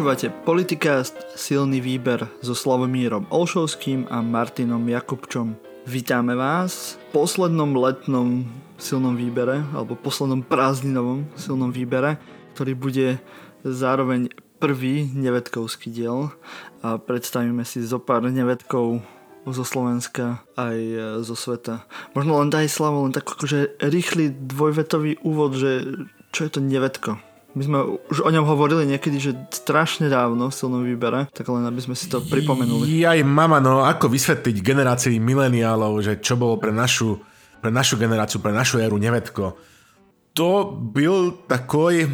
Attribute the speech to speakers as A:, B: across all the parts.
A: Počúvate Politikast Silný výber so Slavomírom Olšovským a Martinom Jakubčom. Vítame vás v poslednom letnom silnom výbere, alebo poslednom prázdninovom silnom výbere, ktorý bude zároveň prvý nevetkovský diel a predstavíme si zo pár nevetkov zo Slovenska aj zo sveta. Možno len daj Slavo, len tak akože rýchly dvojvetový úvod, že čo je to nevetko? My sme už o ňom hovorili niekedy, že strašne dávno v silnom výbere, tak len aby sme si to pripomenuli.
B: Aj mama, no ako vysvetliť generácii mileniálov, že čo bolo pre našu, pre našu generáciu, pre našu éru nevetko. To byl takový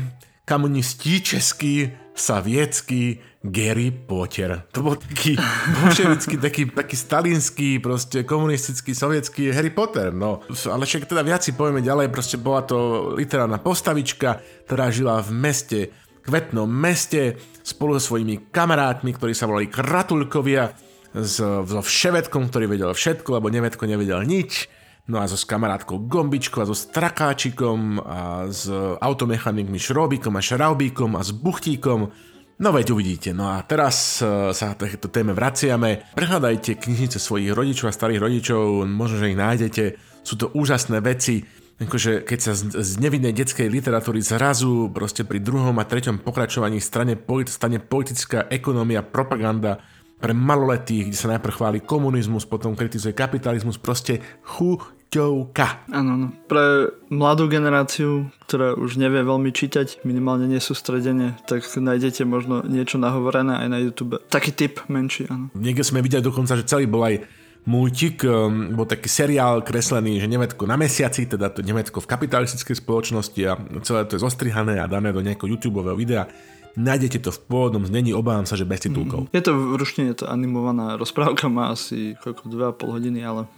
B: komunistický, sovětský Gary Potter. To bol taký bolševický, taký, taký stalinský, proste komunistický, sovietský Harry Potter. No, ale však teda viac si povieme ďalej, proste bola to literárna postavička, ktorá žila v meste, kvetnom meste, spolu so svojimi kamarátmi, ktorí sa volali Kratulkovia, so, so vševedkom, ktorý vedel všetko, lebo nevedko nevedel nič. No a so s kamarátkou Gombičkou a so Strakáčikom a s automechanikmi Šrobikom a Šraubíkom a s Buchtíkom No veď uvidíte. No a teraz uh, sa takéto téme vraciame. Prehľadajte knižnice svojich rodičov a starých rodičov, možno, že ich nájdete. Sú to úžasné veci, akože keď sa z, z nevinnej detskej literatúry zrazu proste pri druhom a treťom pokračovaní strane, stane politická ekonomia, propaganda pre maloletých, kde sa najprv chváli komunizmus, potom kritizuje kapitalizmus, proste chu Ťovka.
A: Áno, no. Pre mladú generáciu, ktorá už nevie veľmi čítať, minimálne nesústredenie, tak nájdete možno niečo nahovorené aj na YouTube. Taký typ menší, áno.
B: Niekde sme videli dokonca, že celý bol aj multik, um, bol taký seriál kreslený, že Nemetko na mesiaci, teda to Nemetko v kapitalistickej spoločnosti a celé to je zostrihané a dané do nejakého YouTube videa. Nájdete to v pôvodnom znení, obávam sa, že bez titulkov.
A: Mm, je to v ruštine, je to animovaná rozprávka, má asi koľko, 2,5 hodiny, ale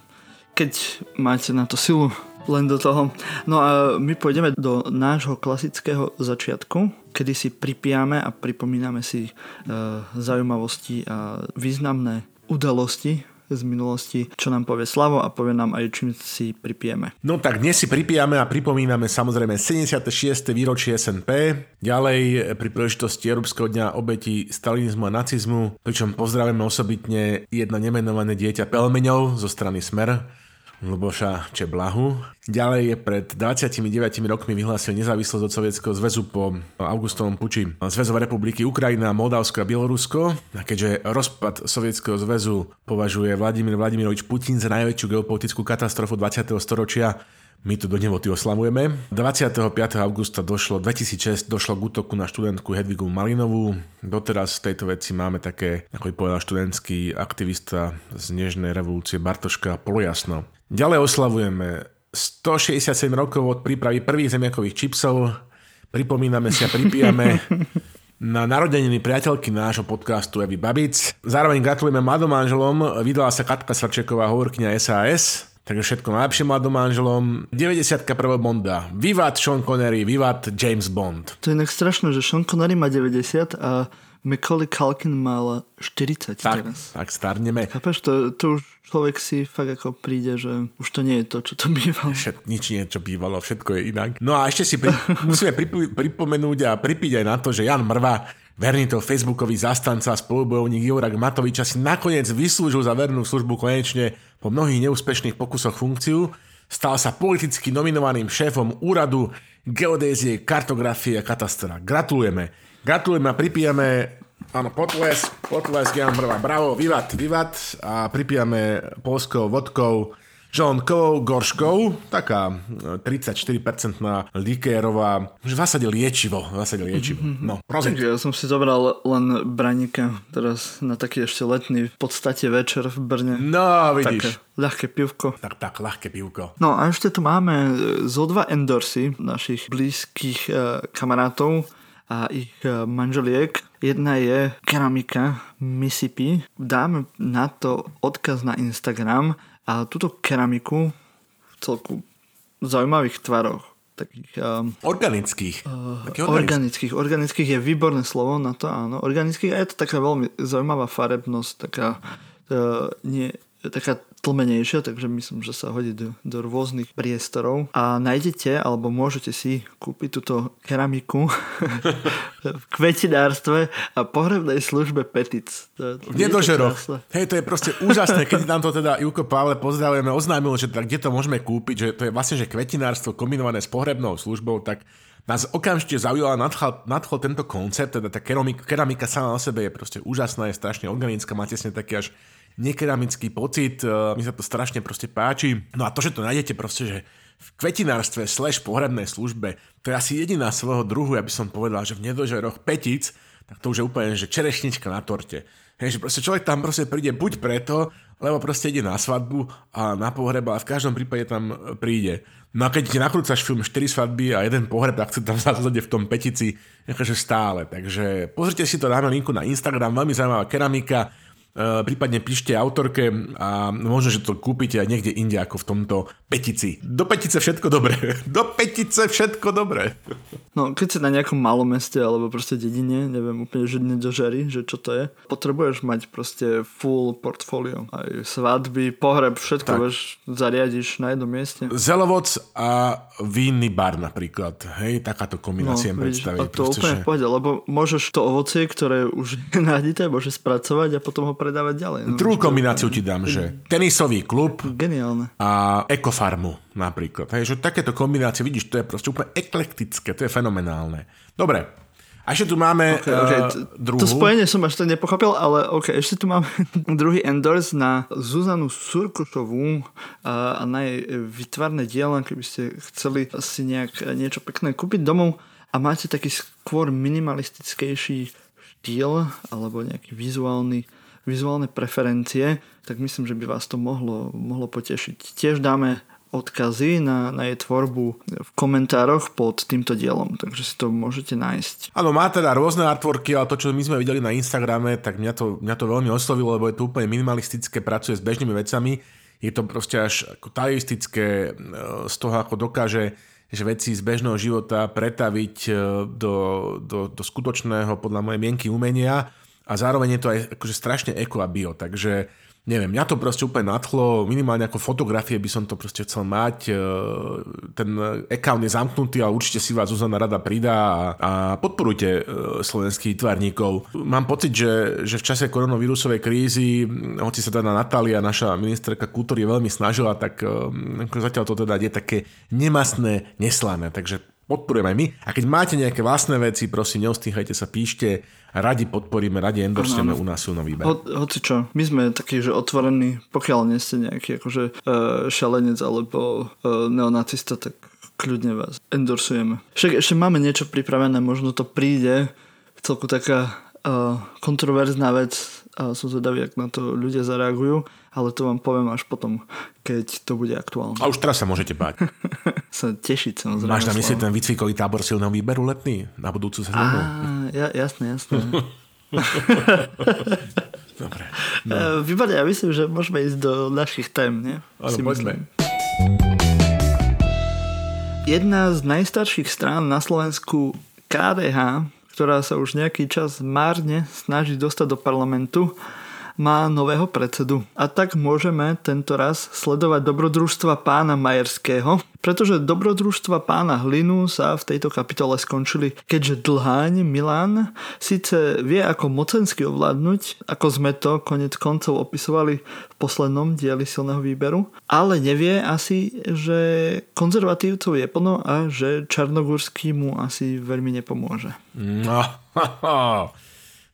A: keď máte na to silu len do toho. No a my pôjdeme do nášho klasického začiatku, kedy si pripijame a pripomíname si e, zaujímavosti a významné udalosti z minulosti, čo nám povie Slavo a povie nám aj, čím si pripijeme.
B: No tak dnes si pripijame a pripomíname samozrejme 76. výročie SNP, ďalej pri príležitosti Európskeho dňa obeti stalinizmu a nacizmu, pričom pozdravíme osobitne jedno nemenované dieťa Pelmeňov zo strany Smer, Luboša Čeblahu. Ďalej je pred 29 rokmi vyhlásil nezávislosť od Sovietskeho zväzu po augustovom puči Zväzové republiky Ukrajina, Moldavsko a Bielorusko. A keďže rozpad Sovietskeho zväzu považuje Vladimír Vladimirovič Putin za najväčšiu geopolitickú katastrofu 20. storočia, my tu do Nevoty oslavujeme. 25. augusta došlo, 2006 došlo k útoku na študentku Hedvigu Malinovú. Doteraz v tejto veci máme také, ako by povedal študentský aktivista z Nežnej revolúcie Bartoška Polojasno. Ďalej oslavujeme 167 rokov od prípravy prvých zemiakových čipsov. Pripomíname si a pripijame na narodeniny priateľky nášho podcastu Evy Babic. Zároveň gratulujeme mladom manželom. Vydala sa Katka Sarčeková, hovorkyňa SAS. Takže všetko najlepšie mladom manželom. 91. Bonda. Vivat Sean Connery, vivat James Bond.
A: To je inak strašné, že Sean Connery má 90 a Macaulay Culkin mal 40
B: tak,
A: teraz.
B: Tak starneme.
A: Chápeš, to, to už človek si fakt ako príde, že už to nie je to, čo to bývalo.
B: Všet, nič nie čo bývalo, všetko je inak. No a ešte si pri, musíme pripo, pripomenúť a pripiť aj na to, že Jan Mrva to facebookový zastanca a spolubojovník Jurak Matoviča si nakoniec vyslúžil za vernú službu konečne po mnohých neúspešných pokusoch funkciu, stal sa politicky nominovaným šéfom úradu geodézie, kartografie a katastra. Gratulujeme. Gratulujeme a pripijame Áno, potles, potles, Jan Brva, bravo, vyvat, vyvat a pripijame polskou vodkou žonkou, gorškou, taká 34% likérová, že v zásade liečivo, v zásade liečivo. No,
A: prosím. Ja som si zobral len braníka teraz na taký ešte letný v podstate večer v Brne.
B: No, vidíš.
A: Také ľahké pivko.
B: Tak, tak, ľahké pivko.
A: No a ešte tu máme zo dva endorsy našich blízkych uh, kamarátov a ich uh, manželiek Jedna je keramika Mississippi. Dáme na to odkaz na Instagram a túto keramiku v celku zaujímavých tvaroch takých... Um,
B: organických.
A: Uh, organických. Organických je výborné slovo na to, áno. Organických a je to taká veľmi zaujímavá farebnosť, taká uh, nie, taká tlmenejšia, takže myslím, že sa hodí do, do rôznych priestorov. A nájdete, alebo môžete si kúpiť túto keramiku v kvetinárstve a pohrebnej službe Petic.
B: V nedožeroch. Hej, to je proste úžasné, keď nám to teda Juko Pavle pozdravujeme, oznámil, že tak, kde to môžeme kúpiť, že to je vlastne, že kvetinárstvo kombinované s pohrebnou službou, tak nás okamžite zaujala, nadchol, nadchol tento koncept, teda tá keramika, keramika sama o sebe je proste úžasná, je strašne organická, máte si taký až nekeramický pocit, e, mi sa to strašne proste páči. No a to, že to nájdete proste, že v kvetinárstve slash pohrebnej službe, to je asi jediná svojho druhu, ja by som povedal, že v nedožeroch petic, tak to už je úplne, že čerešnička na torte. Hej, že proste človek tam proste príde buď preto, lebo proste ide na svadbu a na pohreb, ale v každom prípade tam príde. No a keď ti nakrúcaš film 4 svadby a jeden pohreb, tak si tam zase v tom petici akože stále. Takže pozrite si to, dáme linku na Instagram, veľmi zaujímavá keramika, prípadne píšte autorke a možno, že to kúpite aj niekde inde ako v tomto petici. Do petice všetko dobré. Do petice všetko dobré.
A: No, keď si na nejakom malom meste alebo proste dedine, neviem úplne, že nedožerí, že čo to je, potrebuješ mať proste full portfólio. Aj svadby, pohreb, všetko tak. vieš, zariadiš na jednom mieste.
B: Zelovoc a vínny bar napríklad. Hej, takáto kombinácia no, predstaviť. A
A: to proste, úplne že... v pohode, lebo môžeš to ovocie, ktoré už nájdete, môžeš spracovať a potom ho predávať ďalej. No,
B: Druhú kombináciu ti dám, že tenisový klub
A: Geniálne.
B: a ekofarmu napríklad. Hej, že takéto kombinácie, vidíš, to je proste úplne eklektické, to je fenomenálne. Dobre, a ešte tu máme okay, okay. Uh, druhú.
A: To spojenie som až to nepochopil, ale ok, ešte tu máme druhý endorse na Zuzanu Surkušovú a, a na jej vytvarné diela, keby ste chceli si nejak niečo pekné kúpiť domov a máte taký skôr minimalistickejší štýl alebo nejaký vizuálny vizuálne preferencie, tak myslím, že by vás to mohlo, mohlo potešiť. Tiež dáme odkazy na, na jej tvorbu v komentároch pod týmto dielom, takže si to môžete nájsť.
B: Áno, má teda rôzne artworky, ale to, čo my sme videli na Instagrame, tak mňa to, mňa to veľmi oslovilo, lebo je to úplne minimalistické, pracuje s bežnými vecami, je to proste až ako taistické e, z toho, ako dokáže že veci z bežného života pretaviť e, do, do, do skutočného, podľa mojej mienky umenia a zároveň je to aj akože strašne eko a bio, takže neviem, mňa to proste úplne nadchlo, minimálne ako fotografie by som to proste chcel mať, e, ten account je zamknutý, ale určite si vás Zuzana rada pridá a, a podporujte e, slovenských výtvarníkov. Mám pocit, že, že v čase koronavírusovej krízy, hoci sa teda Natália, naša ministerka kultúry veľmi snažila, tak e, zatiaľ to teda je také nemastné, neslané, takže podporujem aj my. A keď máte nejaké vlastné veci, prosím, neostýchajte sa, píšte, radi podporíme, radi endorsujeme u nás silno výber.
A: Ho, hoci čo, my sme takí, že otvorení, pokiaľ nie ste nejaký akože uh, šalenec alebo uh, neonacista, tak kľudne vás endorsujeme. Však ešte máme niečo pripravené, možno to príde celku taká uh, kontroverzná vec a som zvedavý, ak na to ľudia zareagujú ale to vám poviem až potom, keď to bude aktuálne.
B: A už teraz sa môžete báť.
A: sa tešiť samozrejme.
B: Máš na mysli ten výcvikový tábor silného výberu letný na budúcu sezónu?
A: Ja, jasné, jasné.
B: Dobre.
A: No. E, výborne, ja myslím, že môžeme ísť do našich tém, nie?
B: Áno, poďme.
A: Jedna z najstarších strán na Slovensku KDH, ktorá sa už nejaký čas márne snaží dostať do parlamentu, má nového predsedu. A tak môžeme tento raz sledovať dobrodružstva pána Majerského, pretože dobrodružstva pána Hlinu sa v tejto kapitole skončili, keďže dlháň Milan síce vie ako mocensky ovládnuť, ako sme to konec koncov opisovali v poslednom dieli silného výberu, ale nevie asi, že konzervatívcov je plno a že Čarnogórsky mu asi veľmi nepomôže.
B: No,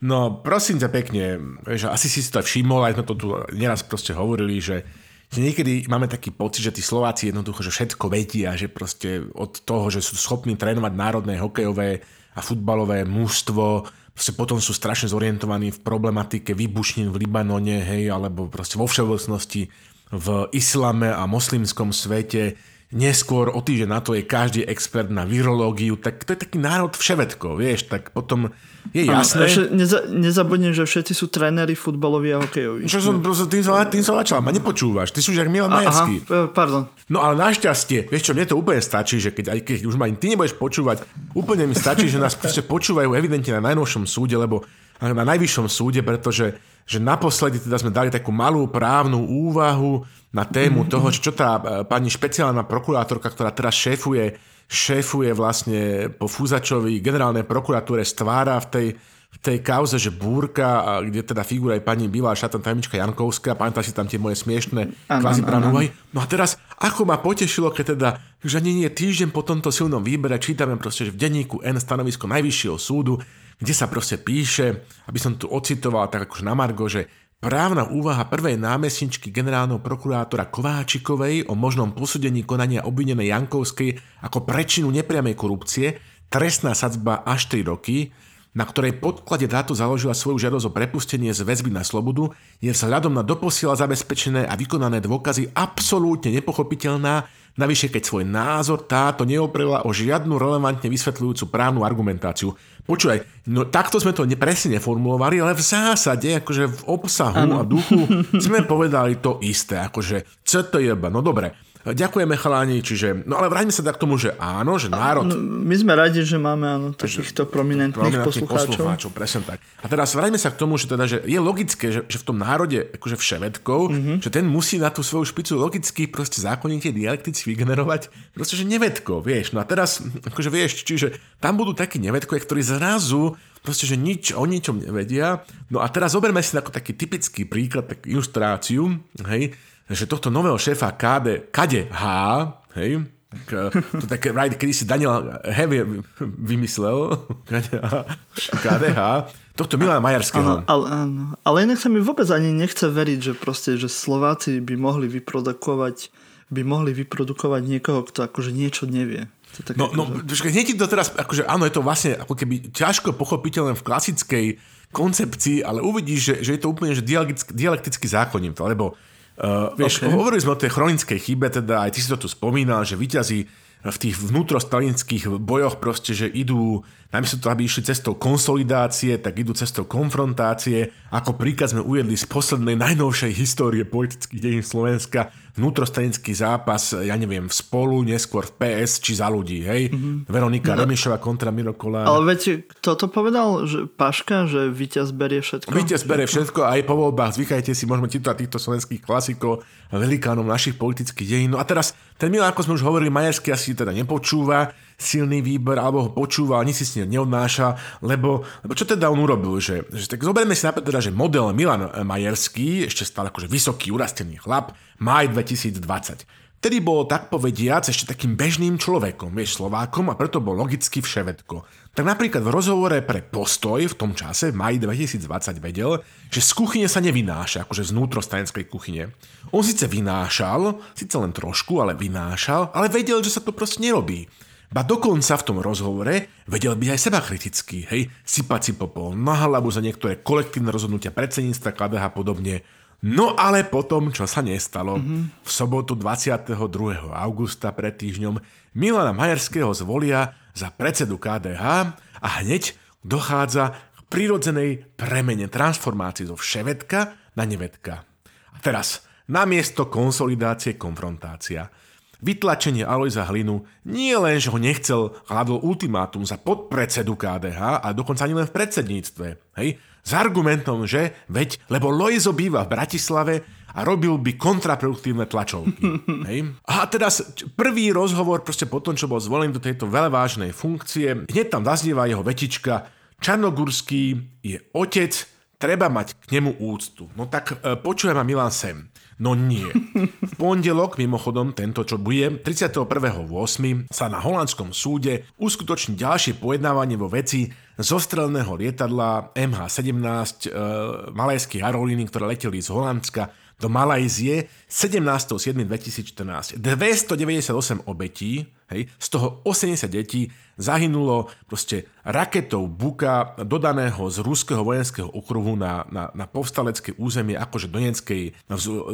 B: No, prosím ťa pekne, že asi si to všimol, aj sme to tu neraz proste hovorili, že, že niekedy máme taký pocit, že tí Slováci jednoducho, že všetko vedia, že proste od toho, že sú schopní trénovať národné hokejové a futbalové mužstvo, proste potom sú strašne zorientovaní v problematike výbušnín v Libanone, hej, alebo proste vo všeobecnosti v islame a moslimskom svete, neskôr o týždeň na to je každý expert na virológiu, tak to je taký národ vševedko, vieš, tak potom je jasné.
A: Ano, neza, nezabudnem, že všetci sú tréneri futbaloví a hokejoví.
B: Čo som, tým som, tým som začal, ma nepočúvaš, ty sú už jak Milan Majerský.
A: Aha, pardon.
B: No ale našťastie, vieš čo, mne to úplne stačí, že keď, aj keď už ma ty nebudeš počúvať, úplne mi stačí, že nás proste počúvajú evidentne na najnovšom súde, lebo na najvyššom súde, pretože že naposledy teda sme dali takú malú právnu úvahu na tému toho, čo tá e, pani špeciálna prokurátorka, ktorá teraz šéfuje šéfuje vlastne po Fúzačovi generálnej prokuratúre stvára v tej, v tej kauze, že búrka, kde teda figura aj pani Bilá šatan tajomnička Jankovská, pamätá si tam tie moje smiešné kvázi úvahy. No a teraz, ako ma potešilo, keď teda už ani nie týždeň po tomto silnom výbere čítame proste, že v denníku N stanovisko Najvyššieho súdu, kde sa proste píše, aby som tu ocitoval tak akože na Margo, že Právna úvaha prvej námestničky generálneho prokurátora Kováčikovej o možnom posúdení konania obvinenej Jankovskej ako prečinu nepriamej korupcie, trestná sadzba až 3 roky, na ktorej podklade táto založila svoju žiadosť o prepustenie z väzby na slobodu, je vzhľadom na doposiaľ zabezpečené a vykonané dôkazy absolútne nepochopiteľná, navyše keď svoj názor táto neoprela o žiadnu relevantne vysvetľujúcu právnu argumentáciu. Počúvaj, no takto sme to presne neformulovali, ale v zásade, akože v obsahu ano. a duchu sme povedali to isté, akože CTJB, no dobre, Ďakujeme chalani, čiže, no ale vráťme sa tak k tomu, že áno, že národ... No,
A: my sme radi, že máme áno, takýchto prominentných, prominentných poslucháčov. poslucháčov.
B: Presne tak. A teraz vráťme sa k tomu, že, teda, že je logické, že, že v tom národe akože vševedkov, mm-hmm. že ten musí na tú svoju špicu logicky proste zákonite dialektici vygenerovať proste, že nevedko, vieš. No a teraz, akože vieš, čiže tam budú takí nevedkovia, ktorí zrazu proste, že nič o ničom nevedia. No a teraz zoberme si ako taký typický príklad, takú ilustráciu, hej, že tohto nového šéfa KD, KDH, hej, to také, kedy si Daniel Heavy vymyslel, KDH, tohto Milana Majerského.
A: Ale, ale, ale inak sa mi vôbec ani nechce veriť, že proste, že Slováci by mohli vyprodukovať by mohli vyprodukovať niekoho, kto akože niečo nevie.
B: To no, no, že... hneď to teraz, akože áno, je to vlastne ako keby ťažko pochopiteľné v klasickej koncepcii, ale uvidíš, že, že je to úplne že dialektický, dialektický zákonník, lebo Uh, vieš, okay. hovorili sme o tej chronickej chybe, teda aj ty si to tu spomínal, že vyťazí v tých vnútrostalinických bojoch proste, že idú, namiesto toho, aby išli cestou konsolidácie, tak idú cestou konfrontácie. Ako príkaz sme ujedli z poslednej najnovšej histórie politických dejín Slovenska, vnútrostranický zápas, ja neviem, v spolu, neskôr v PS, či za ľudí, hej? Mm-hmm. Veronika no, Remišová kontra Miro Kolár.
A: Ale viete, kto to povedal, že Paška, že víťaz berie všetko?
B: Víťaz berie všetko aj po voľbách, zvykajte si, môžeme citovať týchto slovenských klasikov, velikánov našich politických dejín. No a teraz, ten Milan, ako sme už hovorili, Majerský asi teda nepočúva, silný výber, alebo ho počúva, ani si s ním neodnáša, lebo, lebo čo teda on urobil, že, že tak zoberme si napríklad teda, že model Milan Majerský, ešte stále akože vysoký, urastený chlap, maj 2020. Vtedy bol tak povediac ešte takým bežným človekom, vieš, Slovákom a preto bol logicky vševedko. Tak napríklad v rozhovore pre Postoj v tom čase, v maji 2020 vedel, že z kuchyne sa nevynáša, akože z vnútrostajenskej kuchyne. On síce vynášal, síce len trošku, ale vynášal, ale vedel, že sa to proste nerobí. Ba dokonca v tom rozhovore vedel byť aj seba kritický, hej, sypať si popol na hlavu za niektoré kolektívne rozhodnutia predsedníctva KDH a podobne. No ale potom, čo sa nestalo, mm-hmm. v sobotu 22. augusta pred týždňom Milana Majerského zvolia za predsedu KDH a hneď dochádza k prirodzenej premene transformácii zo vševedka na nevedka. A teraz, namiesto konsolidácie konfrontácia – Vytlačenie Alojza Hlinu nie len, že ho nechcel, hľadol ultimátum za podpredsedu KDH a dokonca ani len v predsedníctve. Hej? S argumentom, že veď, lebo Lojzo býva v Bratislave a robil by kontraproduktívne tlačovky. Hej? A teraz prvý rozhovor proste po tom, čo bol zvolený do tejto veľvážnej funkcie, hneď tam zaznieva jeho vetička Čarnogurský je otec, treba mať k nemu úctu. No tak e, počujem ma Milan sem. No nie. V pondelok, mimochodom, tento čo bude, 31.8. sa na holandskom súde uskutoční ďalšie pojednávanie vo veci zostrelného lietadla MH17 e, malajských aerolíny, ktoré leteli z Holandska do Malajzie 17.7.2014. 298 obetí, hej, z toho 80 detí zahynulo proste raketou Buka dodaného z ruského vojenského okruhu na, na, na povstalecké územie akože Donetskej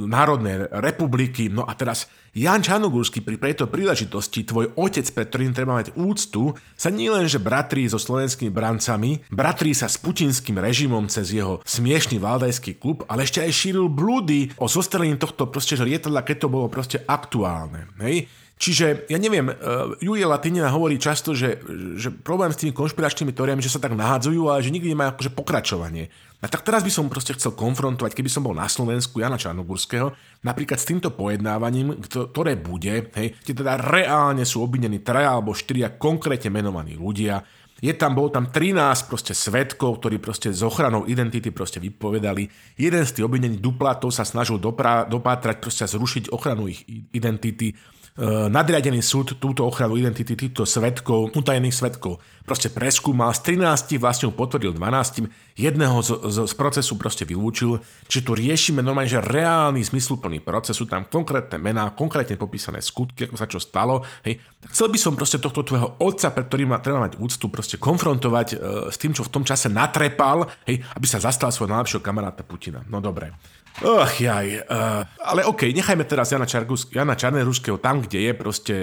B: národnej republiky. No a teraz Jan Čanogurský pri tejto príležitosti, tvoj otec, pre ktorým treba mať úctu, sa nielenže bratrí so slovenskými brancami, bratrí sa s putinským režimom cez jeho smiešný valdajský klub, ale ešte aj šíril blúdy o zostrelení tohto proste, že lietadla, keď to bolo proste aktuálne. Hej? Čiže, ja neviem, uh, Julia Latinina hovorí často, že, že problém s tými konšpiračnými teóriami, že sa tak nahádzajú, ale že nikdy nemajú akože pokračovanie. A tak teraz by som proste chcel konfrontovať, keby som bol na Slovensku Jana Čarnogurského, napríklad s týmto pojednávaním, ktoré bude, hej, kde teda reálne sú obvinení traja alebo štyria konkrétne menovaní ľudia, je tam, bol tam 13 proste svetkov, ktorí proste s ochranou identity proste vypovedali. Jeden z tých obvinení duplatov sa snažil dopra- dopátrať, proste zrušiť ochranu ich identity E, nadriadený súd túto ochranu identity týchto svetkov, utajených svetkov proste preskúmal, z 13 vlastne potvrdil 12, jedného z, z, z procesu proste vylúčil, čiže tu riešime normálne, že reálny zmysluplný proces, sú tam konkrétne mená, konkrétne popísané skutky, ako sa čo stalo, hej. Chcel by som proste tohto tvojho otca, pre ktorým má, treba mať úctu, proste konfrontovať e, s tým, čo v tom čase natrepal, hej, aby sa zastal svojho najlepšieho kamaráta Putina. No dobre. Ach, jaj. Uh, ale OK, nechajme teraz Jana, Čargus, Jana Čarneruského tam, kde je proste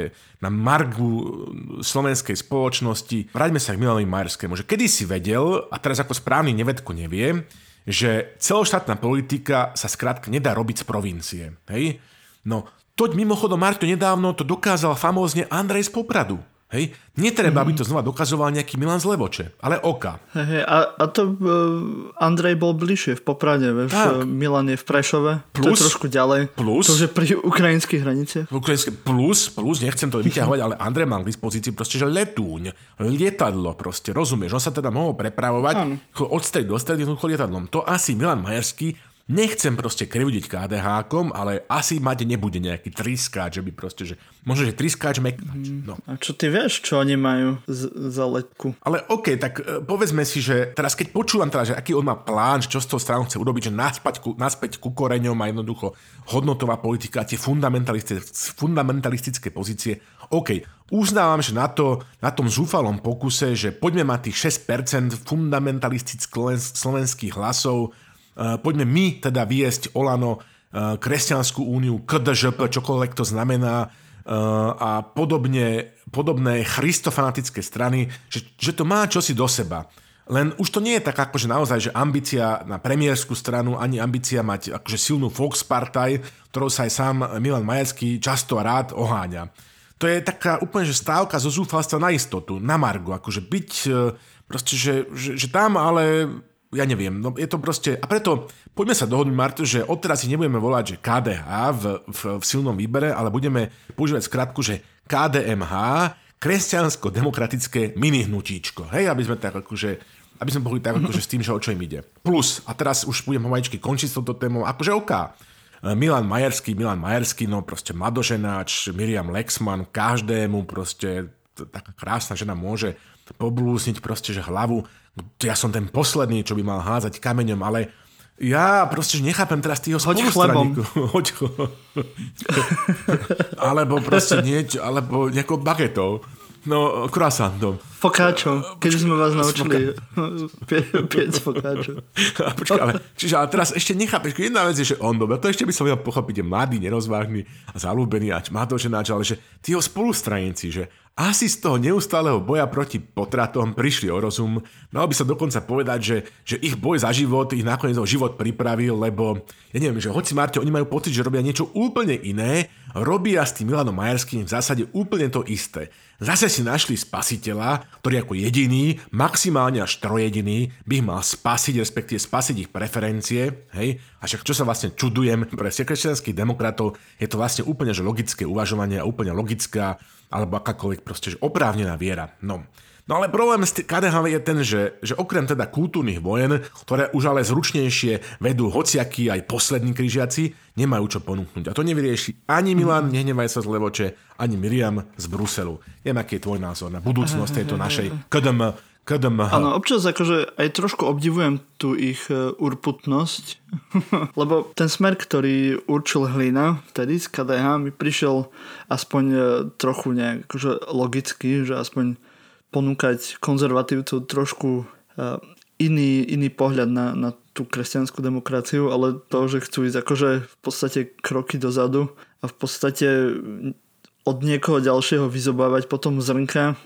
B: na margu slovenskej spoločnosti. Vráťme sa k Milanovi Majerskému, že kedy si vedel, a teraz ako správny nevedko nevie, že celoštátna politika sa skrátka nedá robiť z provincie. Hej? No, toť mimochodom Marto nedávno to dokázal famózne Andrej z Popradu. Hej? Netreba, mm-hmm. aby to znova dokazoval nejaký Milan z Levoče, ale oka.
A: Hej, a, a to uh, Andrej bol bližšie v Poprade, vieš, tak. Milan je v Prešove, plus, to je trošku ďalej.
B: Plus.
A: To je pri ukrajinských hraniciach.
B: Ukrajinské, plus, plus, nechcem to vyťahovať, ale Andrej mal k dispozícii proste, že letúň, lietadlo proste, rozumieš, on sa teda mohol prepravovať od stredy do stredy lietadlom. To asi Milan Majerský Nechcem proste krivdiť KDH-kom, ale asi mať nebude nejaký triskáč, že by proste, že možno, že triskáč meknač. Mhm. No.
A: A čo ty vieš, čo oni majú z- za letku?
B: Ale OK, tak uh, povedzme si, že teraz keď počúvam teda, že aký on má plán, čo z toho stranu chce urobiť, že naspäť ku, naspäť ku koreňom a jednoducho hodnotová politika, tie fundamentalistické, fundamentalistické pozície, OK, uznávam, že na, to, na tom zúfalom pokuse, že poďme mať tých 6% fundamentalistických slovenských hlasov, poďme my teda viesť Olano, eh, Kresťanskú úniu, KDŽP, čokoľvek to znamená, eh, a podobne, podobné christofanatické strany, že, že to má čosi do seba. Len už to nie je tak akože naozaj, že ambícia na premiérskú stranu, ani ambícia mať akože silnú Volkspartei, ktorou sa aj sám Milan Majerský často rád oháňa. To je taká úplne, že stávka zo zúfalstva na istotu, na Margo, akože byť proste, že, že, že tam ale ja neviem, no je to proste, a preto poďme sa dohodnúť, Marto, že odteraz si nebudeme volať, že KDH v, v, v silnom výbere, ale budeme používať skratku, že KDMH, kresťansko-demokratické minihnutíčko. Hej, aby sme tak akože, aby sme boli tak akože s tým, že o čo im ide. Plus, a teraz už budem pomaličky končiť s touto témou, akože OK. Milan Majerský, Milan Majerský, no proste Madoženáč, Miriam Lexman, každému proste taká krásna žena môže poblúsniť proste, že hlavu ja som ten posledný, čo by mal hádzať kameňom, ale ja proste nechápem teraz tých spolustraníkov. Hoď alebo proste niečo, alebo nejakou bagetou. No, croissantom.
A: Fokáčom, keď sme vás naučili piec fokáčom.
B: Počkaj, ale, čiže ale teraz ešte nechápeš, jedna vec je, že on, dobre, to ešte by som vedel pochopiť, je mladý, nerozvážny a zalúbený a má to ženáč, ale že tí jeho spolustraníci, že asi z toho neustáleho boja proti potratom prišli o rozum. Malo by sa dokonca povedať, že, že ich boj za život ich nakoniec o život pripravil, lebo ja neviem, že hoci Marte, oni majú pocit, že robia niečo úplne iné, robia s tým Milanom Majerským v zásade úplne to isté. Zase si našli spasiteľa, ktorý ako jediný, maximálne až trojediný, by ich mal spasiť, respektíve spasiť ich preferencie. Hej? A však čo sa vlastne čudujem, pre kresťanských demokratov je to vlastne úplne že logické uvažovanie a úplne logická alebo akákoľvek proste že oprávnená viera. No. No ale problém s KDH je ten, že, že okrem teda kultúrnych vojen, ktoré už ale zručnejšie vedú hociakí aj poslední križiaci, nemajú čo ponúknuť. A to nevyrieši ani Milan, nehnevaj sa z Levoče, ani Miriam z Bruselu. Neviem, aký je tvoj názor na budúcnosť tejto našej KDM, KDMH.
A: Áno, občas akože aj trošku obdivujem tú ich e, urputnosť, lebo ten smer, ktorý určil Hlina vtedy z KDH mi prišiel aspoň e, trochu nejak akože logicky, že aspoň ponúkať konzervatívcov trošku e, iný, iný pohľad na, na tú kresťanskú demokraciu, ale to, že chcú ísť akože v podstate kroky dozadu a v podstate od niekoho ďalšieho vyzobávať potom zrnka,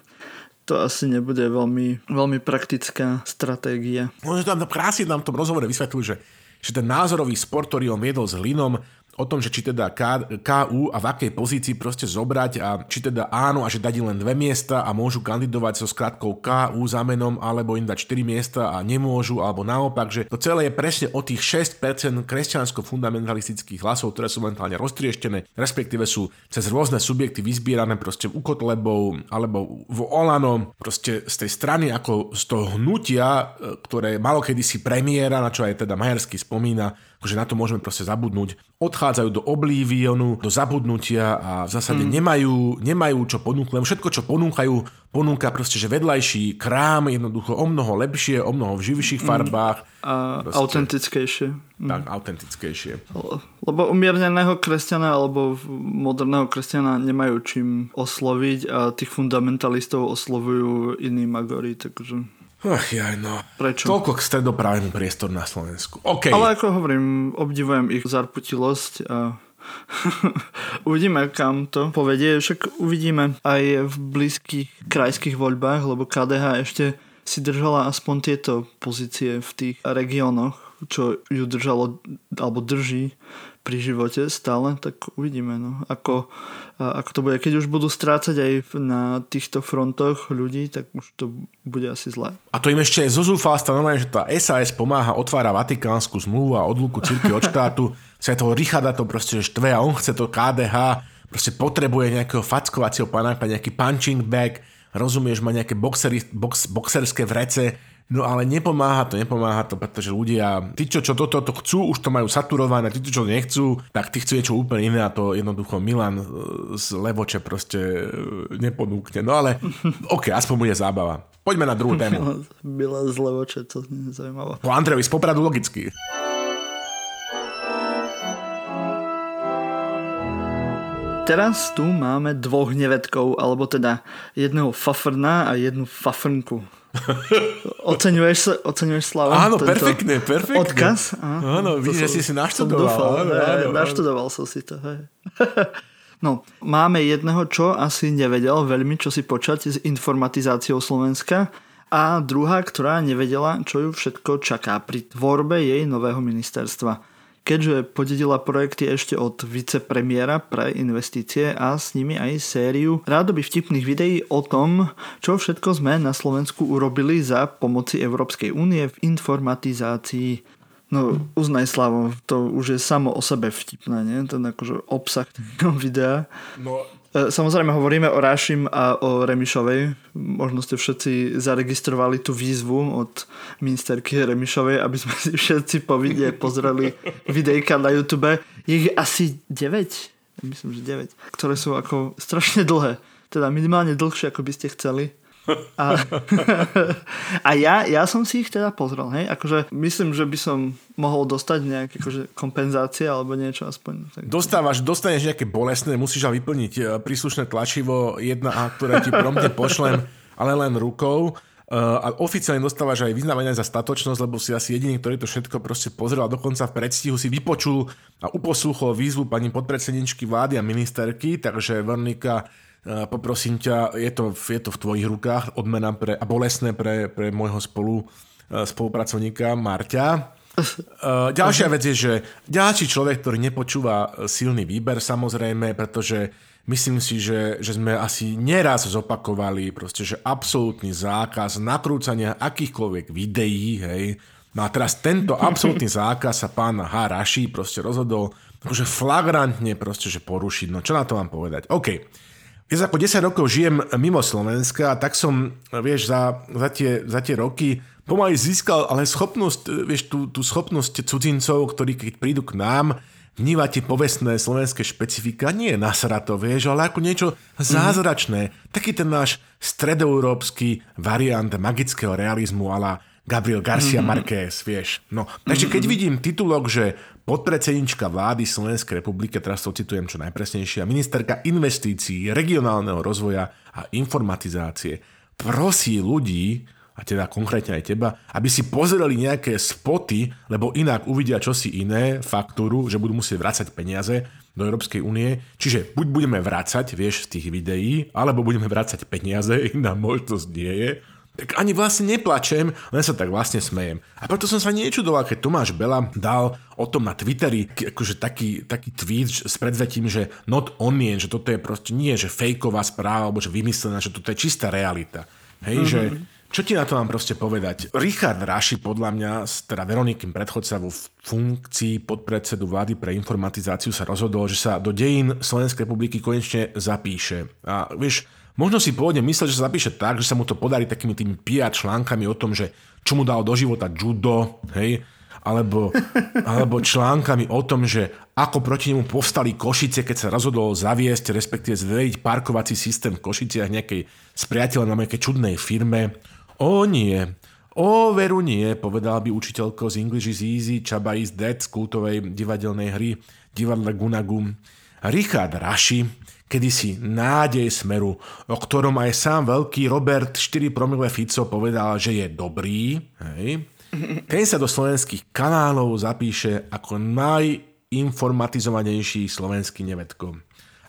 A: to asi nebude veľmi, veľmi praktická stratégia.
B: Možno tam krásne nám v tom rozhovore vysvetlili, že, že ten názorový sport, ktorý on viedol s Linom, o tom, že či teda K, KU a v akej pozícii proste zobrať a či teda áno a že dať len dve miesta a môžu kandidovať so skratkou KU za menom alebo im dať 4 miesta a nemôžu alebo naopak, že to celé je presne o tých 6% kresťansko-fundamentalistických hlasov, ktoré sú momentálne roztrieštené, respektíve sú cez rôzne subjekty vyzbierané proste u Kotlebov alebo v Olano, proste z tej strany ako z toho hnutia, e, ktoré malo kedysi premiéra, na čo aj teda Majersky spomína, akože na to môžeme proste zabudnúť. Odchádzajú do oblívionu, do zabudnutia a v zásade mm. nemajú, nemajú čo ponúknuť, lebo všetko, čo ponúkajú, ponúka proste, že vedľajší krám jednoducho o mnoho lepšie, o mnoho v živších mm. farbách.
A: A proste, autentickejšie.
B: Mm. Tak, autentickejšie.
A: Lebo umierneného kresťana alebo moderného kresťana nemajú čím osloviť a tých fundamentalistov oslovujú iní magori, takže...
B: Ach, jaj, no.
A: Prečo?
B: Toľko k stredopravému priestoru na Slovensku. Okay.
A: Ale ako hovorím, obdivujem ich zarputilosť a uvidíme, kam to povedie. Však uvidíme aj v blízkych krajských voľbách, lebo KDH ešte si držala aspoň tieto pozície v tých regiónoch, čo ju držalo, alebo drží pri živote stále, tak uvidíme, no. Ako, ako to bude. Keď už budú strácať aj na týchto frontoch ľudí, tak už to bude asi zlé.
B: A to im ešte zo zúfalstva normálne, že tá SAS pomáha, otvára Vatikánsku zmluvu a odluku cirky od štátu. toho Richarda to proste štve a on chce to KDH, proste potrebuje nejakého fackovacieho panáka, nejaký punching bag, rozumieš, má nejaké boxery, box, boxerské vrece, No ale nepomáha to, nepomáha to, pretože ľudia, tí, čo, čo toto to, to chcú, už to majú saturované, tí, čo nechcú, tak tí chcú niečo úplne iné a to jednoducho Milan e, z Levoče proste e, neponúkne. No ale ok, aspoň bude zábava. Poďme na druhú tému.
A: Milan z Levoče, to je zaujímavé.
B: Po Andrejovi z Popradu logicky.
A: Teraz tu máme dvoch nevedkov, alebo teda jedného fafrna a jednu fafrnku. Oceňuješ, oceňuješ Slavu?
B: Áno, perfektne, perfektne.
A: Odkaz?
B: Áno, vidíš, že si si naštudoval. Dúfal, áno,
A: áno, áno. Naštudoval som si to. Hej. No, máme jedného, čo asi nevedel veľmi, čo si počať s informatizáciou Slovenska a druhá, ktorá nevedela, čo ju všetko čaká pri tvorbe jej nového ministerstva keďže podedila projekty ešte od vicepremiéra pre investície a s nimi aj sériu rádoby vtipných videí o tom, čo všetko sme na Slovensku urobili za pomoci Európskej únie v informatizácii. No, uznaj Slavo, to už je samo o sebe vtipné, nie? Ten akože obsah videa.
B: No,
A: samozrejme hovoríme o Rášim a o Remišovej. Možno ste všetci zaregistrovali tú výzvu od ministerky Remišovej, aby sme si všetci po vidie pozreli videjka na YouTube. Je ich asi 9, myslím, že 9, ktoré sú ako strašne dlhé. Teda minimálne dlhšie, ako by ste chceli. A, a ja, ja som si ich teda pozrel, hej, akože myslím, že by som mohol dostať nejaké akože kompenzácie alebo niečo aspoň.
B: Tak... Dostávaš, dostaneš nejaké bolestné, musíš ale vyplniť e, príslušné tlačivo 1A, ktoré ti prompte pošlem, ale len rukou. Uh, a oficiálne dostávaš aj vyznávanie za statočnosť, lebo si asi jediný, ktorý to všetko proste pozrel a dokonca v predstihu si vypočul a uposlúchol výzvu pani podpredsedničky vlády a ministerky, takže Vernika Poprosím ťa, je to, je to v tvojich rukách, odmena pre, a bolesné pre, pre môjho spolu, e, spolupracovníka Marťa. E, ďalšia vec je, že ďalší človek, ktorý nepočúva silný výber samozrejme, pretože myslím si, že, že sme asi neraz zopakovali proste, že absolútny zákaz nakrúcania akýchkoľvek videí, hej. No a teraz tento absolútny zákaz sa pán Haraši proste rozhodol akože flagrantne proste, že porušiť. No čo na to mám povedať? OK. Ja ako 10 rokov žijem mimo Slovenska a tak som, vieš, za, za, tie, za tie roky pomaly získal ale schopnosť, vieš, tú, tú schopnosť cudzincov, ktorí keď prídu k nám, vnívate povestné slovenské špecifika nie na to, vieš, ale ako niečo zázračné. Mm-hmm. Taký ten náš stredoeurópsky variant magického realizmu ala Gabriel Garcia mm-hmm. Marquez, vieš. No, takže keď mm-hmm. vidím titulok, že podpredsednička vlády Slovenskej republiky, teraz to citujem čo najpresnejšie, ministerka investícií, regionálneho rozvoja a informatizácie, prosí ľudí, a teda konkrétne aj teba, aby si pozreli nejaké spoty, lebo inak uvidia čosi iné, faktúru, že budú musieť vrácať peniaze do Európskej únie. Čiže buď budeme vrácať, vieš, z tých videí, alebo budeme vrácať peniaze, iná možnosť nie je. Tak ani vlastne neplačem, len sa tak vlastne smejem. A preto som sa nečudoval, keď Tomáš Bela dal o tom na Twitteri akože taký, taký tweet s predzvetím, že not onion, že toto je proste nie, že fejková správa, alebo že vymyslená, že toto je čistá realita. Hej, mm-hmm. že čo ti na to mám proste povedať? Richard Raši, podľa mňa, teda Veronikin predchodca vo funkcii podpredsedu vlády pre informatizáciu sa rozhodol, že sa do dejín Slovenskej republiky konečne zapíše. A vieš, možno si pôvodne myslel, že sa zapíše tak, že sa mu to podarí takými tými PR článkami o tom, že čo mu dal do života judo, hej, alebo, alebo článkami o tom, že ako proti nemu povstali Košice, keď sa rozhodol zaviesť, respektíve zveriť parkovací systém v Košiciach nejakej spriateľa na nejakej čudnej firme. O nie, o veru nie, povedal by učiteľko z English is Easy, Chaba is Dead z kultovej divadelnej hry Divadle Gunagum. Richard Raši, kedysi nádej smeru, o ktorom aj sám veľký Robert 4 promile Fico povedal, že je dobrý, hej, ten sa do slovenských kanálov zapíše ako najinformatizovanejší slovenský nevetko.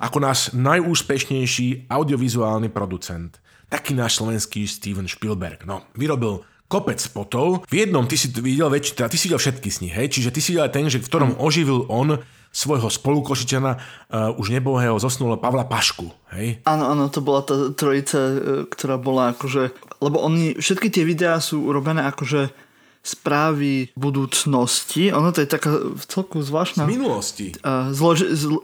B: Ako náš najúspešnejší audiovizuálny producent taký náš slovenský Steven Spielberg. No, vyrobil kopec spotov. V jednom ty si videl väčší, teda ty si videl všetky z nich, hej? Čiže ty si videl ten, že v ktorom oživil on svojho spolukošičana, uh, už nebohého zosnulého Pavla Pašku, hej?
A: Áno, áno, to bola tá trojica, e, ktorá bola akože, lebo oni, všetky tie videá sú urobené akože správy budúcnosti. Ono to je taká celku zvláštna...
B: Z minulosti.
A: Uh, zloži, zlo,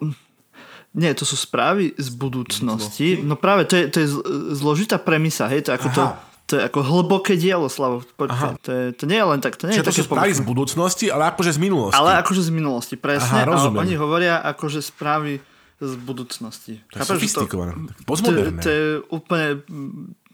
A: nie, to sú správy z budúcnosti. No práve, to je, to je zložitá premisa, hej, to ako to, to je ako hlboké dielo, Slavo. Poďte, to, je, to nie je len tak. To nie
B: Čiže
A: je
B: to sú správy z budúcnosti, ale akože z minulosti.
A: Ale akože z minulosti, presne. Aha, ale oni hovoria akože správy z budúcnosti.
B: To je sofistikované,
A: to. To, to je úplne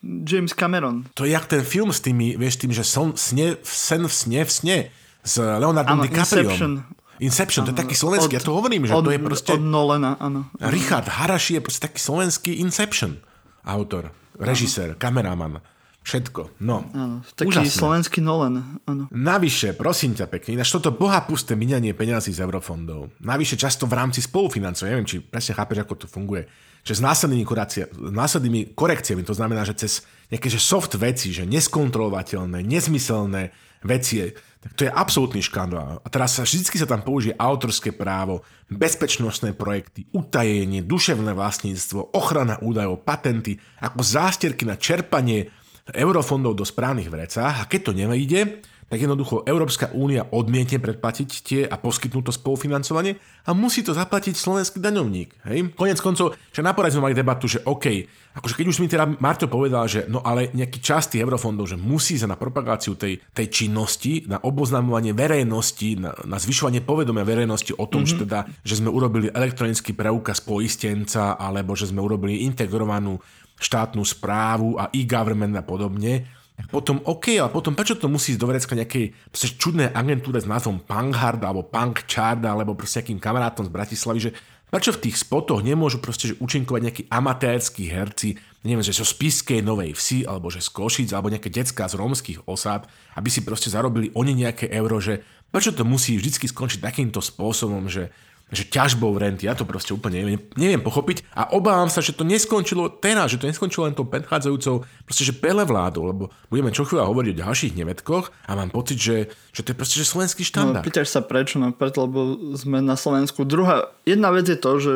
A: James Cameron.
B: To je jak ten film s tými, vieš, tým, že son, sne, sen v sne v sne s Leonardom DiCaprio. Inception. Inception, ano, to je taký slovenský, od, ja to hovorím, že
A: od,
B: to je proste...
A: Od Nolena, áno.
B: Richard Haraši je proste taký slovenský Inception. Autor, režisér, kameraman, všetko. No,
A: áno, taký úžasné. slovenský Nolan, áno.
B: Navyše, prosím ťa pekne, ináč toto bohapusté minanie peňazí z eurofondov. Navyše často v rámci spolufinancovania, neviem, či presne chápeš, ako to funguje, že s následnými, korekcia, následnými korekciami, to znamená, že cez nejaké že soft veci, že neskontrolovateľné, nezmyselné veci, tak to je absolútny škandál. A teraz sa vždy sa tam použije autorské právo, bezpečnostné projekty, utajenie, duševné vlastníctvo, ochrana údajov, patenty, ako zástierky na čerpanie eurofondov do správnych vrecách a keď to nevejde, tak jednoducho Európska únia odmietne predplatiť tie a poskytnúť to spolufinancovanie a musí to zaplatiť slovenský daňovník. Hej? Konec koncov, že na sme mali debatu, že OK, akože keď už mi teda Marto povedal, že no ale nejaký časť tých eurofondov, že musí sa na propagáciu tej, tej činnosti, na oboznamovanie verejnosti, na, na zvyšovanie povedomia verejnosti o tom, mm-hmm. že teda, že sme urobili elektronický preukaz poistenca, alebo že sme urobili integrovanú štátnu správu a e-government a podobne, potom OK, ale potom prečo to musí ísť do vrecka nejakej čudnej agentúre s názvom Punkhard alebo Punk Chard alebo proste nejakým kamarátom z Bratislavy, že prečo v tých spotoch nemôžu proste že účinkovať nejakí amatérsky herci, neviem, že zo Spiskej Novej Vsi alebo že z Košic alebo nejaké decka z rómskych osád, aby si proste zarobili oni nejaké euro, že prečo to musí vždy skončiť takýmto spôsobom, že že ťažbou renty, ja to proste úplne neviem, neviem pochopiť a obávam sa, že to neskončilo teraz, že to neskončilo len tou predchádzajúcou proste, že pele vládu, lebo budeme čo chvíľa hovoriť o ďalších nevetkoch a mám pocit, že, že to je proste že slovenský štandard.
A: No, pýtaš sa prečo, no preto, lebo sme na Slovensku. Druhá, jedna vec je to, že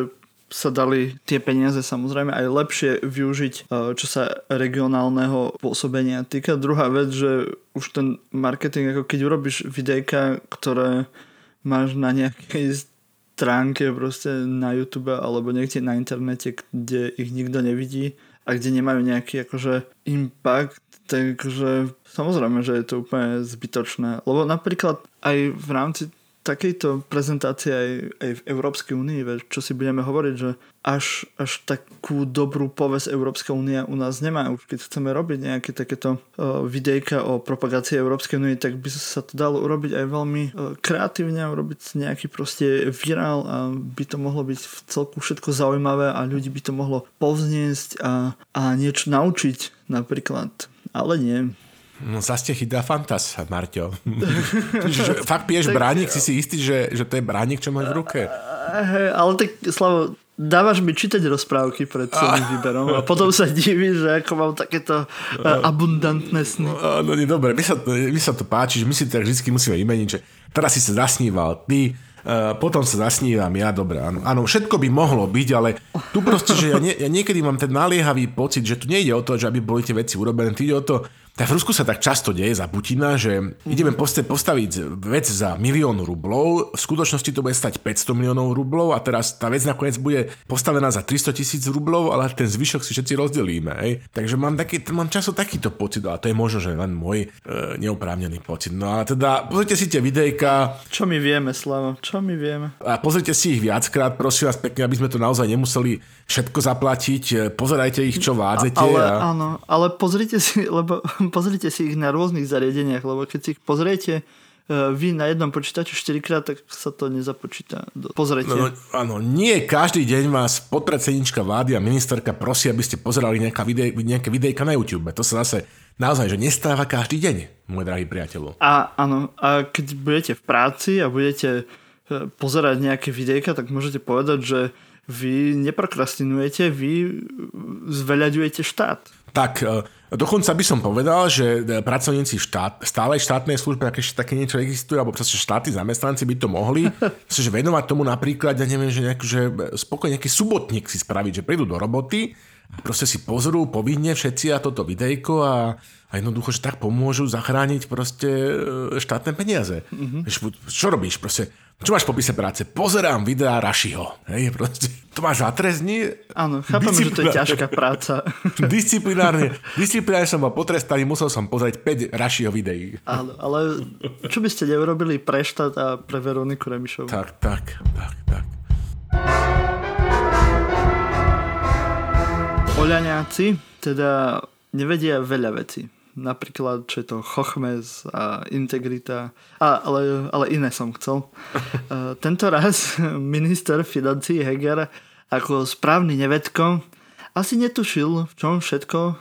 A: sa dali tie peniaze samozrejme aj lepšie využiť, e, čo sa regionálneho pôsobenia týka. Druhá vec, že už ten marketing, ako keď urobíš videjka, ktoré máš na nejakej stránke proste na YouTube alebo niekde na internete, kde ich nikto nevidí a kde nemajú nejaký akože impact, takže samozrejme, že je to úplne zbytočné. Lebo napríklad aj v rámci takejto prezentácii aj, aj v Európskej únii, čo si budeme hovoriť, že až, až takú dobrú povesť Európska únia u nás nemá. Už keď chceme robiť nejaké takéto uh, videjka o propagácii Európskej únie, tak by sa to dalo urobiť aj veľmi uh, kreatívne, urobiť nejaký proste virál a by to mohlo byť v celku všetko zaujímavé a ľudí by to mohlo povzniesť a, a niečo naučiť napríklad. Ale nie.
B: No zase chytá fantas, Marťo. fakt piješ bránik, si si istý, že, že to je bránik, čo máš v ruke?
A: Ale tak, Slavo, dávaš mi čítať rozprávky pred celým výberom a potom sa divíš, že ako mám takéto uh, abundantné sny.
B: No nie, dobre, mi sa, mi sa to páči, že my si to tak vždy musíme vymeniť, že teraz si sa zasníval ty, potom sa zasnívam ja, dobre, áno. Áno, všetko by mohlo byť, ale tu proste, že ja, nie, ja niekedy mám ten naliehavý pocit, že tu nejde o to, že aby boli tie veci urobené, tu ide o to, tak v Rusku sa tak často deje za Putina, že ideme postaviť vec za milión rublov, v skutočnosti to bude stať 500 miliónov rublov a teraz tá vec nakoniec bude postavená za 300 tisíc rublov, ale ten zvyšok si všetci rozdelíme. Hej? Takže mám, taký, mám často takýto pocit, a to je možno, že len môj e, neoprávnený pocit. No a teda pozrite si tie videjka.
A: Čo my vieme, Slavo? Čo my vieme?
B: A pozrite si ich viackrát, prosím vás pekne, aby sme to naozaj nemuseli všetko zaplatiť. E, pozerajte ich, čo vádzete.
A: Ale
B: a...
A: áno, ale pozrite si, lebo pozrite si ich na rôznych zariadeniach, lebo keď si ich pozriete e, vy na jednom počítaču 4 krát, tak sa to nezapočíta. Pozrite. No,
B: áno, nie každý deň vás podpredsednička vlády a ministerka prosí, aby ste pozerali nejaká videj, nejaké videjka na YouTube. To sa zase naozaj, že nestáva každý deň, môj drahý priateľ.
A: A áno, a keď budete v práci a budete e, pozerať nejaké videjka, tak môžete povedať, že vy neprokrastinujete, vy zveľaďujete štát.
B: Tak, e, dokonca by som povedal, že e, pracovníci štát, stálej štátnej služby, ak ešte také niečo existuje, alebo proste štátni zamestnanci by to mohli, že venovať tomu napríklad, ja neviem, že, nejak, že spokojne nejaký subotník si spraviť, že prídu do roboty a proste si pozrú povinne všetci a toto videjko a, a jednoducho, že tak pomôžu zachrániť proste e, štátne peniaze. Mm-hmm. Čo robíš? Proste čo máš v popise práce? Pozerám videá Rašiho. Hej, proste, to máš za?
A: Áno, chápem, že to je ťažká práca.
B: disciplinárne, disciplinárne som bol potrestaný, musel som pozrieť 5 Rašiho videí.
A: Áno, ale čo by ste neurobili pre štát a pre Veroniku Remišovu?
B: Tak, tak, tak, tak.
A: Oľaňáci teda nevedia veľa vecí napríklad, čo je to chochmez a integrita, a, ale, ale iné som chcel. Tento raz minister financí Heger ako správny nevedko asi netušil, v čom všetko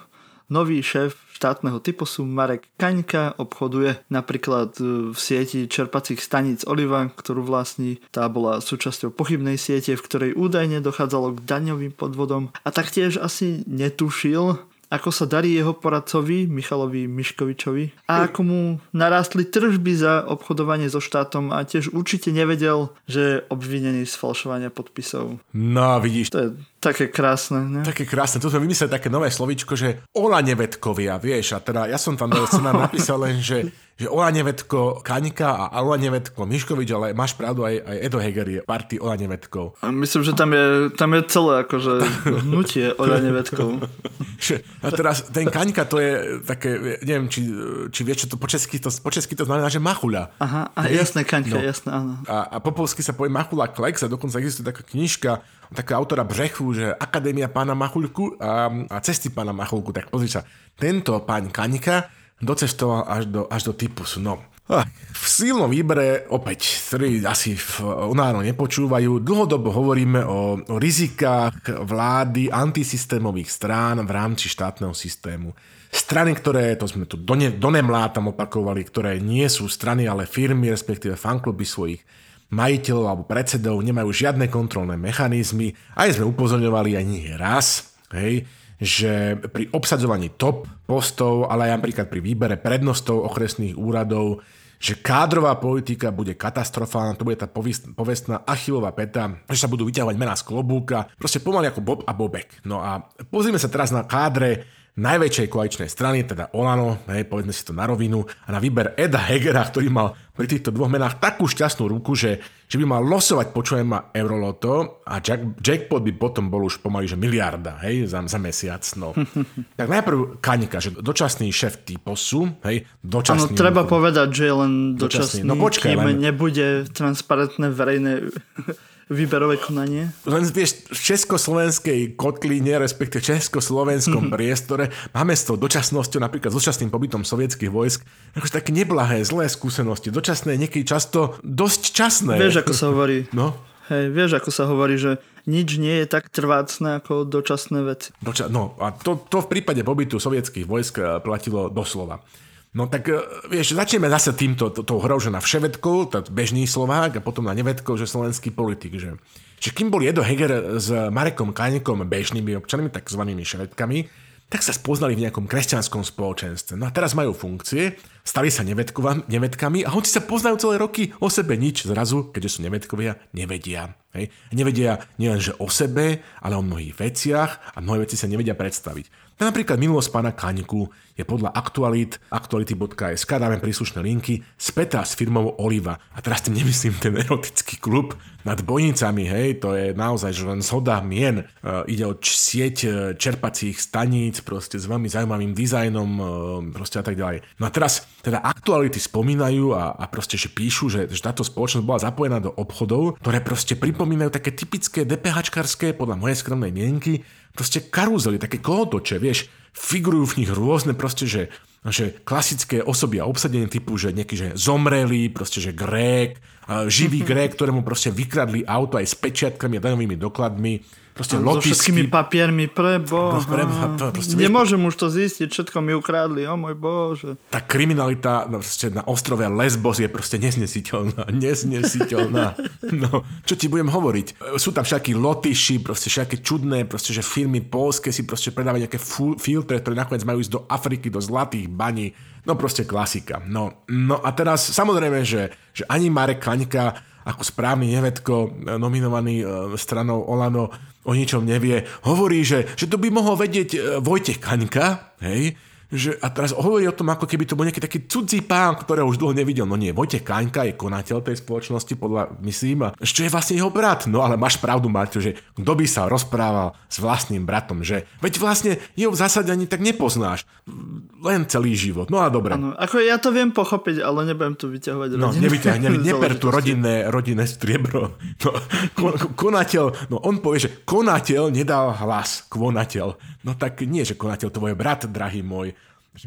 A: nový šéf štátneho typusu Marek Kaňka obchoduje napríklad v sieti čerpacích staníc Oliva, ktorú vlastní. Tá bola súčasťou pochybnej siete, v ktorej údajne dochádzalo k daňovým podvodom a taktiež asi netušil, ako sa darí jeho poradcovi Michalovi Miškovičovi a ako mu narástli tržby za obchodovanie so štátom a tiež určite nevedel, že je obvinený z falšovania podpisov.
B: No vidíš.
A: To je také krásne, ne?
B: Také krásne. Tu sme vymysleli také nové slovičko, že Ola nevedkovia, vieš. A teda ja som tam do scenár napísal len, že, že Ola nevedko Kaňka a Ola nevedko Miškovič, ale máš pravdu, aj, aj Edo Heger je party Ola nevedkov.
A: A myslím, že tam je, tam je celé akože hnutie Ola nevedkov.
B: a teraz ten Kaňka to je také, neviem, či, či vieš, čo to po česky to, po česky to znamená, že machuľa.
A: Aha, a jasné, Kaňka, no. jasné, áno.
B: A, a po polsky sa povie machuľa Klex a dokonca existuje taká knižka takého autora Břechu, že Akadémia pána Machulku a, a cesty pána Machulku. Tak pozri sa, tento pán Kanika docestoval až do, až do typusu. No, v silnom výbere, opäť, ktorí asi v Unáro nepočúvajú, dlhodobo hovoríme o, o rizikách vlády antisystémových strán v rámci štátneho systému. Strany, ktoré, to sme tu done, donemlátam opakovali, ktoré nie sú strany, ale firmy, respektíve fankluby svojich majiteľov alebo predsedov nemajú žiadne kontrolné mechanizmy. Aj sme upozorňovali aj nie raz, hej, že pri obsadzovaní top postov, ale aj napríklad pri výbere prednostov okresných úradov, že kádrová politika bude katastrofálna, to bude tá povestná achilová peta, že sa budú vyťahovať mená z klobúka, proste pomaly ako Bob a Bobek. No a pozrime sa teraz na kádre najväčšej koaličnej strany, teda Olano, hej, povedzme si to na rovinu, a na výber Eda Hegera, ktorý mal pri týchto dvoch menách takú šťastnú ruku, že, že by mal losovať, počujem ma, Euroloto a jack, jackpot by potom bol už pomaly, že miliarda, hej, za, za mesiac, no. tak najprv Kaňka, že dočasný šéf typosu, hej, dočasný...
A: Áno, treba povedať, že je len dočasný, dočasný. No počkaj, kým len... nebude transparentné verejné výberové konanie?
B: Len vieš, v československej kotline, respektíve v československom priestore máme s tou dočasnosťou, napríklad s dočasným pobytom sovietských vojsk, akože také neblahé, zlé skúsenosti. Dočasné, niekedy často dosť časné.
A: Vieš, ako sa hovorí.
B: No.
A: Hej, vieš, ako sa hovorí, že nič nie je tak trvácne ako dočasné veci.
B: Doča- no a to, to v prípade pobytu sovietských vojsk eh, platilo doslova. No tak e, vieš, začneme zase týmto, tou hrou, že na vševedkov, to bežný Slovák a potom na nevedkov, že slovenský politik, že, že kým bol Edo Heger s Marekom Kaňkom bežnými občanmi, takzvanými švedkami, tak sa spoznali v nejakom kresťanskom spoločenstve. No a teraz majú funkcie, stali sa nevedkami a hoci sa poznajú celé roky, o sebe nič zrazu, keďže sú nevedkovia, nevedia. Hej? Nevedia nielenže o sebe, ale o mnohých veciach a mnohé veci sa nevedia predstaviť. Napríklad minulosť pána Kaňku je podľa aktualit, aktuality.sk, dáme príslušné linky, spätá s firmou Oliva. A teraz tým nemyslím ten erotický klub nad bojnicami, hej, to je naozaj že len zhoda mien. E, ide o sieť e, čerpacích staníc, proste s veľmi zaujímavým dizajnom, e, proste a tak ďalej. No a teraz teda aktuality spomínajú a, a proste, že píšu, že, že táto spoločnosť bola zapojená do obchodov, ktoré proste pripomínajú také typické DPHčkarské, podľa mojej skromnej mienky, proste karuzely, také kolotoče, vieš, figurujú v nich rôzne proste, že, že klasické osoby a obsadenie typu, že nejaký, že zomreli, proste, že Grék, živý Grék, ktorému proste vykradli auto aj s pečiatkami a daňovými dokladmi,
A: proste so všetkými papiermi pre Boha. Pre, proste, Nemôžem už to zistiť, všetko mi ukradli, o môj Bože.
B: Tá kriminalita no, proste na ostrove Lesbos je proste neznesiteľná. Neznesiteľná. No, čo ti budem hovoriť? Sú tam všakí lotyši, proste všaké čudné, proste, že firmy polské si proste predávajú nejaké filtre, ktoré nakoniec majú ísť do Afriky, do zlatých baní. No proste klasika. No, no a teraz samozrejme, že, že ani Marek Kaňka ako správny nevedko nominovaný e, stranou Olano o ničom nevie. Hovorí, že, že to by mohol vedieť e, Vojtech Kaňka, hej, že, a teraz hovorí o tom, ako keby to bol nejaký taký cudzí pán, ktorého už dlho nevidel. No nie, Vojtech Kaňka je konateľ tej spoločnosti, podľa myslím, a čo je vlastne jeho brat. No ale máš pravdu, Maťo, že kto by sa rozprával s vlastným bratom, že veď vlastne jeho v zásade ani tak nepoznáš. Len celý život. No a dobre.
A: Ano, ako ja to viem pochopiť, ale nebudem tu vyťahovať
B: No, nevyťahuj, ne, neper tu rodinné, rodinné striebro. No, konateľ, no on povie, že konateľ nedal hlas, konateľ. No tak nie, že konateľ, tvoj brat, drahý môj.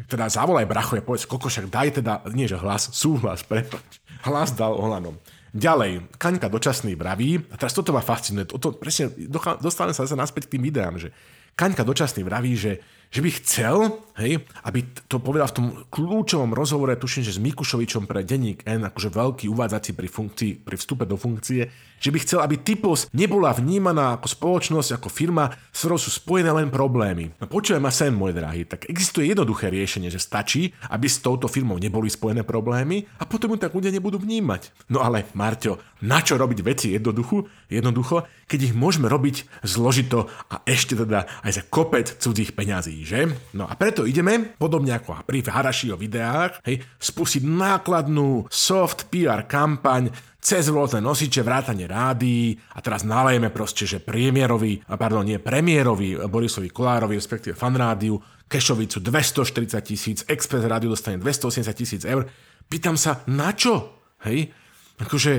B: Teda zavolaj bracho a povedz, koko, však daj teda, nie že hlas, súhlas, prepač. Hlas dal Olanom. Ďalej, Kaňka dočasný vraví, a teraz toto ma fascinuje, toto, presne, dostávame sa zase naspäť k tým videám, že Kaňka dočasný vraví, že, že by chcel, hej, aby to povedal v tom kľúčovom rozhovore, tuším, že s Mikušovičom pre denník N, akože veľký uvádzací pri, funkcii, pri vstupe do funkcie, že by chcel, aby Typos nebola vnímaná ako spoločnosť, ako firma, s ktorou sú spojené len problémy. No počujem ma sem, môj drahý, tak existuje jednoduché riešenie, že stačí, aby s touto firmou neboli spojené problémy a potom ju tak ľudia nebudú vnímať. No ale, Marťo, na čo robiť veci jednoducho, jednoducho, keď ich môžeme robiť zložito a ešte teda aj za kopec cudzích peňazí, že? No a preto ideme, podobne ako pri Harašiho videách, hej, spustiť nákladnú soft PR kampaň cez rôzne nosiče, vrátane rádií a teraz nalejeme proste, že premiérovi, pardon, nie premiérovi Borisovi Kolárovi, respektíve fanrádiu, Kešovicu 240 tisíc, Express rádiu dostane 280 tisíc eur. Pýtam sa, na čo? Hej? Akože,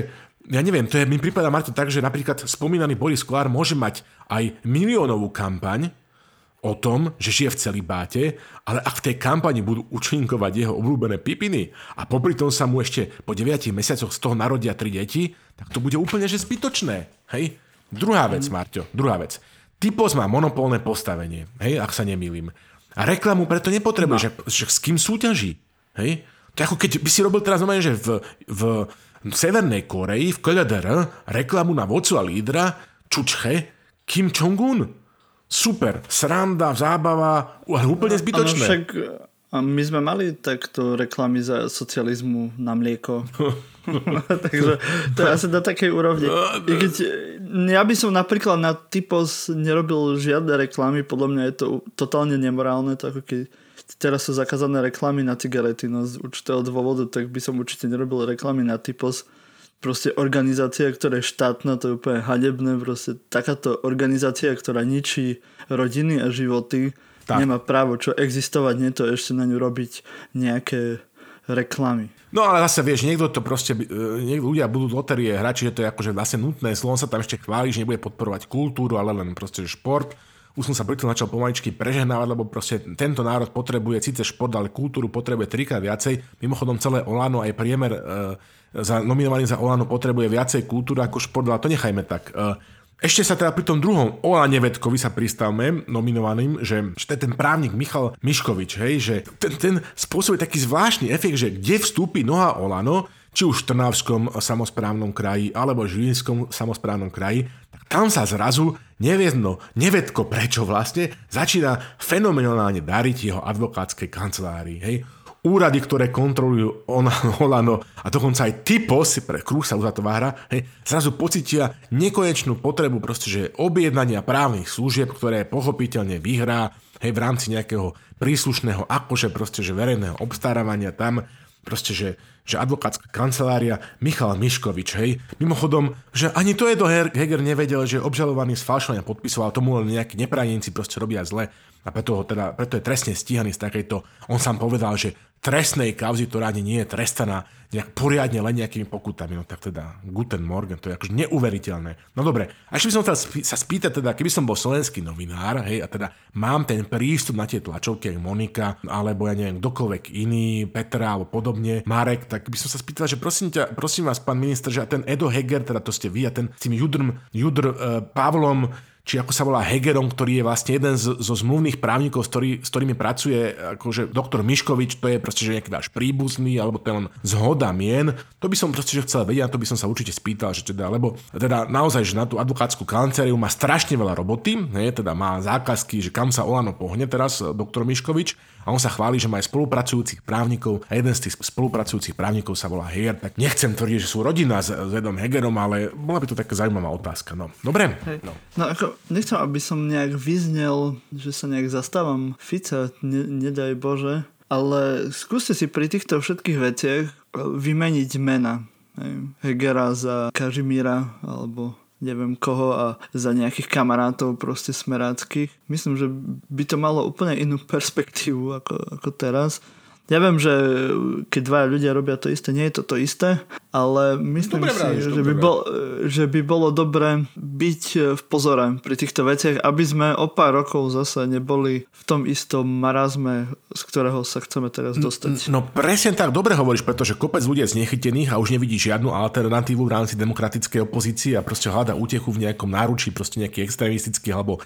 B: ja neviem, to je, mi prípada Marto tak, že napríklad spomínaný Boris Kolár môže mať aj miliónovú kampaň, o tom, že žije v celibáte, ale ak v tej kampani budú účinkovať jeho obľúbené pipiny a popri tom sa mu ešte po 9 mesiacoch z toho narodia tri deti, tak to bude úplne že zbytočné. Hej? Druhá vec, Marťo, druhá vec. Typos má monopolné postavenie, hej, ak sa nemýlim. A reklamu preto nepotrebuje, no. že, že s kým súťaží. Hej? To je ako keď by si robil teraz normálne, že v, v Severnej Koreji, v KLDR, reklamu na vodcu a lídra Čučche Kim Jong-un super, sranda, zábava, ale úplne zbytočné.
A: Ano, však a my sme mali takto reklamy za socializmu na mlieko. Takže to je asi na takej úrovni. I keď ja by som napríklad na typos nerobil žiadne reklamy, podľa mňa je to totálne nemorálne, to ako keď teraz sú zakázané reklamy na cigarety, no z určitého dôvodu, tak by som určite nerobil reklamy na typos. Proste organizácia, ktorá je štátna, to je úplne hadebné, proste takáto organizácia, ktorá ničí rodiny a životy, tak. nemá právo čo existovať, nie to ešte na ňu robiť nejaké reklamy.
B: No ale zase vieš, niekto to proste, e, niekto ľudia budú loterie hrať, že to je akože vlastne nutné, Slovom sa tam ešte chváli, že nebude podporovať kultúru, ale len proste šport už som sa preto začal pomaličky prežehnávať, lebo proste tento národ potrebuje síce šport, ale kultúru potrebuje trikrát viacej. Mimochodom celé Olano, aj priemer e, za, nominovaný za Olano potrebuje viacej kultúry ako šport, ale to nechajme tak. E, ešte sa teda pri tom druhom Olane Vedkovi sa pristavme, nominovaným, že, že ten právnik Michal Miškovič, hej, že ten, ten spôsobuje taký zvláštny efekt, že kde vstúpi noha Olano, či už v Trnavskom samozprávnom kraji alebo Žilinskom samozprávnom kraji, tak tam sa zrazu neviedno, nevedko prečo vlastne, začína fenomenálne dariť jeho advokátskej kancelárii. Hej? Úrady, ktoré kontrolujú Olano a dokonca aj typos, pre kruh sa uzatvára, hej, zrazu pocitia nekonečnú potrebu proste, že objednania právnych služieb, ktoré pochopiteľne vyhrá hej, v rámci nejakého príslušného akože proste, že verejného obstarávania tam, proste, že že advokátska kancelária Michal Miškovič, hej. Mimochodom, že ani to je do Heger nevedel, že obžalovaný z falšovania podpisoval, tomu len nejakí neprajníci proste robia zle a preto, ho teda, preto je trestne stíhaný z takejto, on sám povedal, že trestnej kauzy, ktorá ani nie je trestaná nejak poriadne len nejakými pokutami. No tak teda Guten Morgen, to je akože neuveriteľné. No dobre, a ešte by som chcel sa spýtať, teda, keby som bol slovenský novinár, hej, a teda mám ten prístup na tie tlačovky, ako Monika, alebo ja neviem, kdokoľvek iný, Petra alebo podobne, Marek, tak by som sa spýtal, že prosím ťa, prosím vás, pán minister, že a ten Edo Heger, teda to ste vy, a ten s tým Judrm, Judr uh, Pavlom, či ako sa volá Hegerom, ktorý je vlastne jeden z, zo zmluvných právnikov, s, ktorý, s ktorými pracuje akože doktor Miškovič, to je proste že nejaký váš príbuzný, alebo to je len zhoda mien. To by som proste že chcel vedieť, a to by som sa určite spýtal, že teda, lebo teda naozaj, že na tú advokátsku kanceláriu má strašne veľa roboty, ne, teda má zákazky, že kam sa Olano pohne teraz doktor Miškovič, a on sa chváli, že má aj spolupracujúcich právnikov a jeden z tých spolupracujúcich právnikov sa volá Heger, tak nechcem tvrdiť, že sú rodina s, s Edom Hegerom, ale bola by to taká zaujímavá otázka. No, dobre?
A: No. no ako, nechcem, aby som nejak vyznel, že sa nejak zastávam Fica, ne, nedaj Bože, ale skúste si pri týchto všetkých veciach vymeniť mena. Hegera za Kažimíra alebo neviem koho a za nejakých kamarátov proste smeráckých. Myslím, že by to malo úplne inú perspektívu ako, ako teraz. Ja viem, že keď dvaja ľudia robia to isté, nie je to to isté, ale myslím dobre si, vrádiš, že, by bol, že by bolo dobre byť v pozore pri týchto veciach, aby sme o pár rokov zase neboli v tom istom marazme, z ktorého sa chceme teraz dostať.
B: No presne tak, dobre hovoríš, pretože kopec ľudí je znechytených a už nevidí žiadnu alternatívu v rámci demokratickej opozície a proste hľada útechu v nejakom náručí, proste nejaký extremistický alebo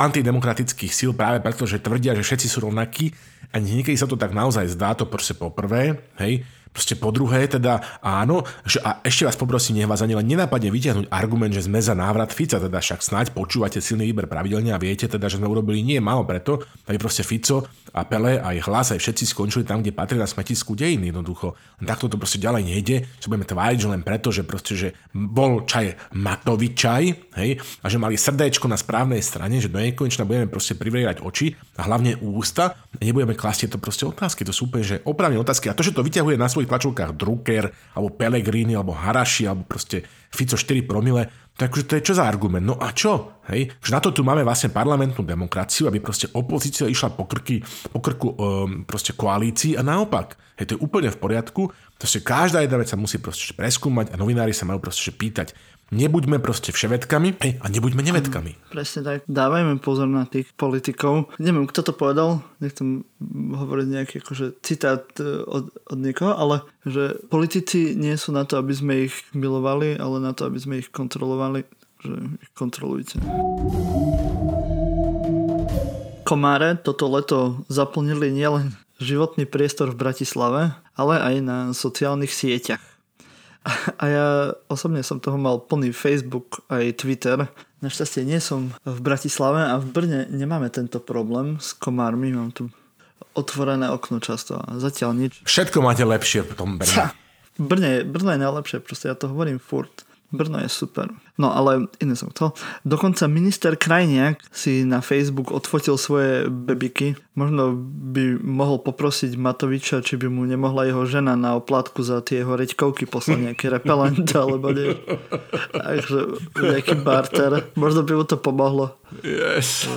B: antidemokratických síl práve preto, že tvrdia, že všetci sú rovnakí a niekedy sa to tak naozaj zdá, to proste poprvé, hej, Proste po druhé, teda áno, že a ešte vás poprosím, nech vás ani len nenápadne vyťahnuť argument, že sme za návrat Fica, teda však snáď počúvate silný výber pravidelne a viete teda, že sme urobili nie málo preto, aby proste Fico a Pele aj hlas aj všetci skončili tam, kde patrí na smetisku dejiny jednoducho. Takto to proste ďalej nejde, že budeme tváriť, že len preto, že proste, že bol čaj Matovič čaj, hej, a že mali srdéčko na správnej strane, že do nekonečna budeme proste privrierať oči a hlavne ústa nebudeme klasť tieto proste otázky. To sú úplne, že opravne otázky. A to, že to vyťahuje na svoj svojich tlačovkách Drucker, alebo Pellegrini, alebo Haraši, alebo proste Fico 4 promile, Takže to je čo za argument? No a čo? Hej? Že na to tu máme vlastne parlamentnú demokraciu, aby proste opozícia išla po, krky, po krku um, proste koalícii a naopak. Hej, to je úplne v poriadku. Proste každá jedna vec sa musí proste preskúmať a novinári sa majú proste pýtať, Nebuďme proste vševedkami a nebuďme nevedkami.
A: Presne tak. Dávajme pozor na tých politikov. Neviem, kto to povedal, nechcem hovoriť nejaký akože citát e, od, od niekoho, ale že politici nie sú na to, aby sme ich milovali, ale na to, aby sme ich kontrolovali. Že ich kontrolujte. Komáre toto leto zaplnili nielen životný priestor v Bratislave, ale aj na sociálnych sieťach. A ja osobne som toho mal plný Facebook aj Twitter. Našťastie nie som v Bratislave a v Brne nemáme tento problém s komármi. Mám tu otvorené okno často a zatiaľ nič.
B: Všetko máte lepšie v tom Brne.
A: Brne, Brno je najlepšie, proste ja to hovorím furt. Brno je super. No ale iné som chcel. Dokonca minister Krajniak si na Facebook odfotil svoje bebiky. Možno by mohol poprosiť Matoviča, či by mu nemohla jeho žena na oplatku za tie jeho reďkovky poslať nejaký repelent alebo nie. Takže nejaký barter. Možno by mu to pomohlo.
B: Yes.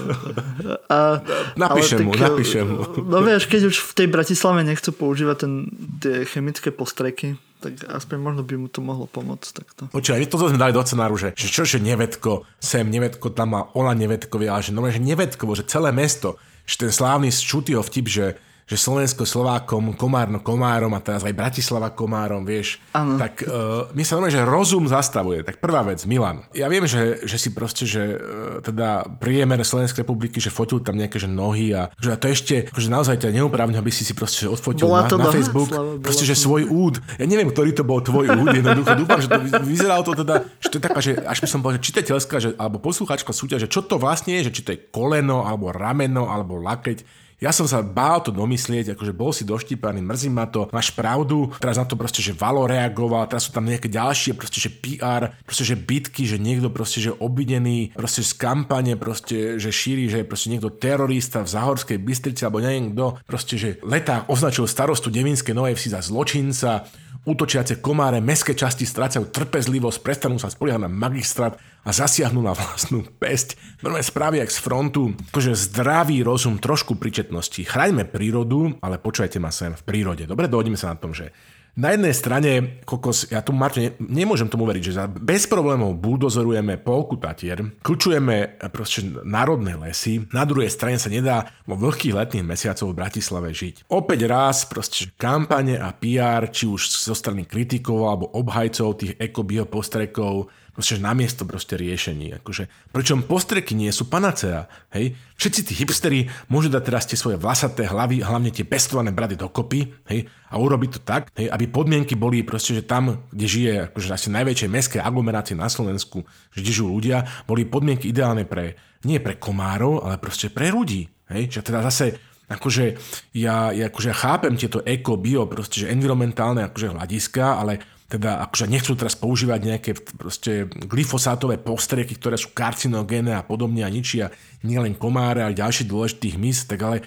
A: A,
B: napíšem mu, tak, napíšem mu.
A: No vieš, keď už v tej Bratislave nechcú používať ten, tie chemické postreky, tak aspoň možno by mu to mohlo pomôcť takto.
B: Počúvaj, to sme dali do cenáru, že, že čo, že nevetko, sem nevetko, tam má ona nevetkovia, ale že, no, že nevetkovo, že celé mesto, že ten slávny Čutyho vtip, že že Slovensko Slovákom, Komárno Komárom a teraz aj Bratislava Komárom, vieš, ano. tak uh, mi sa normálne, že rozum zastavuje. Tak prvá vec, Milan. Ja viem, že, že si proste, že uh, teda priemer Slovenskej republiky, že fotil tam nejaké že nohy a že a to ešte, že naozaj ťa neuprávne, aby si si proste že odfotil bola na, na Facebook, Slava, proste, že to... svoj úd. Ja neviem, ktorý to bol tvoj úd, jednoducho dúfam, že to vyzeralo to teda, že to je taká, že až by som povedal, že čitateľská, že, alebo poslucháčka súťaž, že čo to vlastne je, že či to je koleno, alebo rameno, alebo lakeť ja som sa bál to domyslieť, akože bol si doštípaný, mrzí ma to, máš pravdu, teraz na to proste, že Valo reagoval, teraz sú tam nejaké ďalšie, proste, že PR, proste, že bitky, že niekto proste, že obvinený, proste z kampane, proste, že šíri, že je proste niekto terorista v Zahorskej Bystrici, alebo neviem kto, proste, že leták označil starostu Devinskej Novej Vsi za zločinca, útočiace komáre mestské časti strácajú trpezlivosť, prestanú sa spoliehať na magistrát a zasiahnu na vlastnú pesť. Veľmi správy jak z frontu, akože zdravý rozum, trošku príčetnosti. Chraňme prírodu, ale počujete ma sem v prírode. Dobre, dohodíme sa na tom, že na jednej strane, kokos, ja tu Marto, ne, nemôžem tomu veriť, že za, bez problémov buldozorujeme polku Tatier, kľúčujeme proste národné lesy, na druhej strane sa nedá vo vlhkých letných mesiacoch v Bratislave žiť. Opäť raz proste kampane a PR, či už zo strany kritikov alebo obhajcov tých ekobio postrekov, proste namiesto proste riešení. Akože, pričom postreky nie sú panacea. Hej? Všetci tí hipsteri môžu dať teraz tie svoje vlasaté hlavy, hlavne tie pestované brady dokopy hej? a urobiť to tak, hej? aby podmienky boli proste, že tam, kde žije akože asi najväčšej mestské aglomerácie na Slovensku, že kde žijú ľudia, boli podmienky ideálne pre, nie pre komárov, ale proste pre ľudí. Hej? Čiže teda zase akože ja, ja akože chápem tieto eko, bio, proste, že environmentálne akože hľadiska, ale teda akože nechcú teraz používať nejaké proste glyfosátové postreky, ktoré sú karcinogéne a podobne a ničia nielen komáre, ale ďalší dôležitých mis, tak ale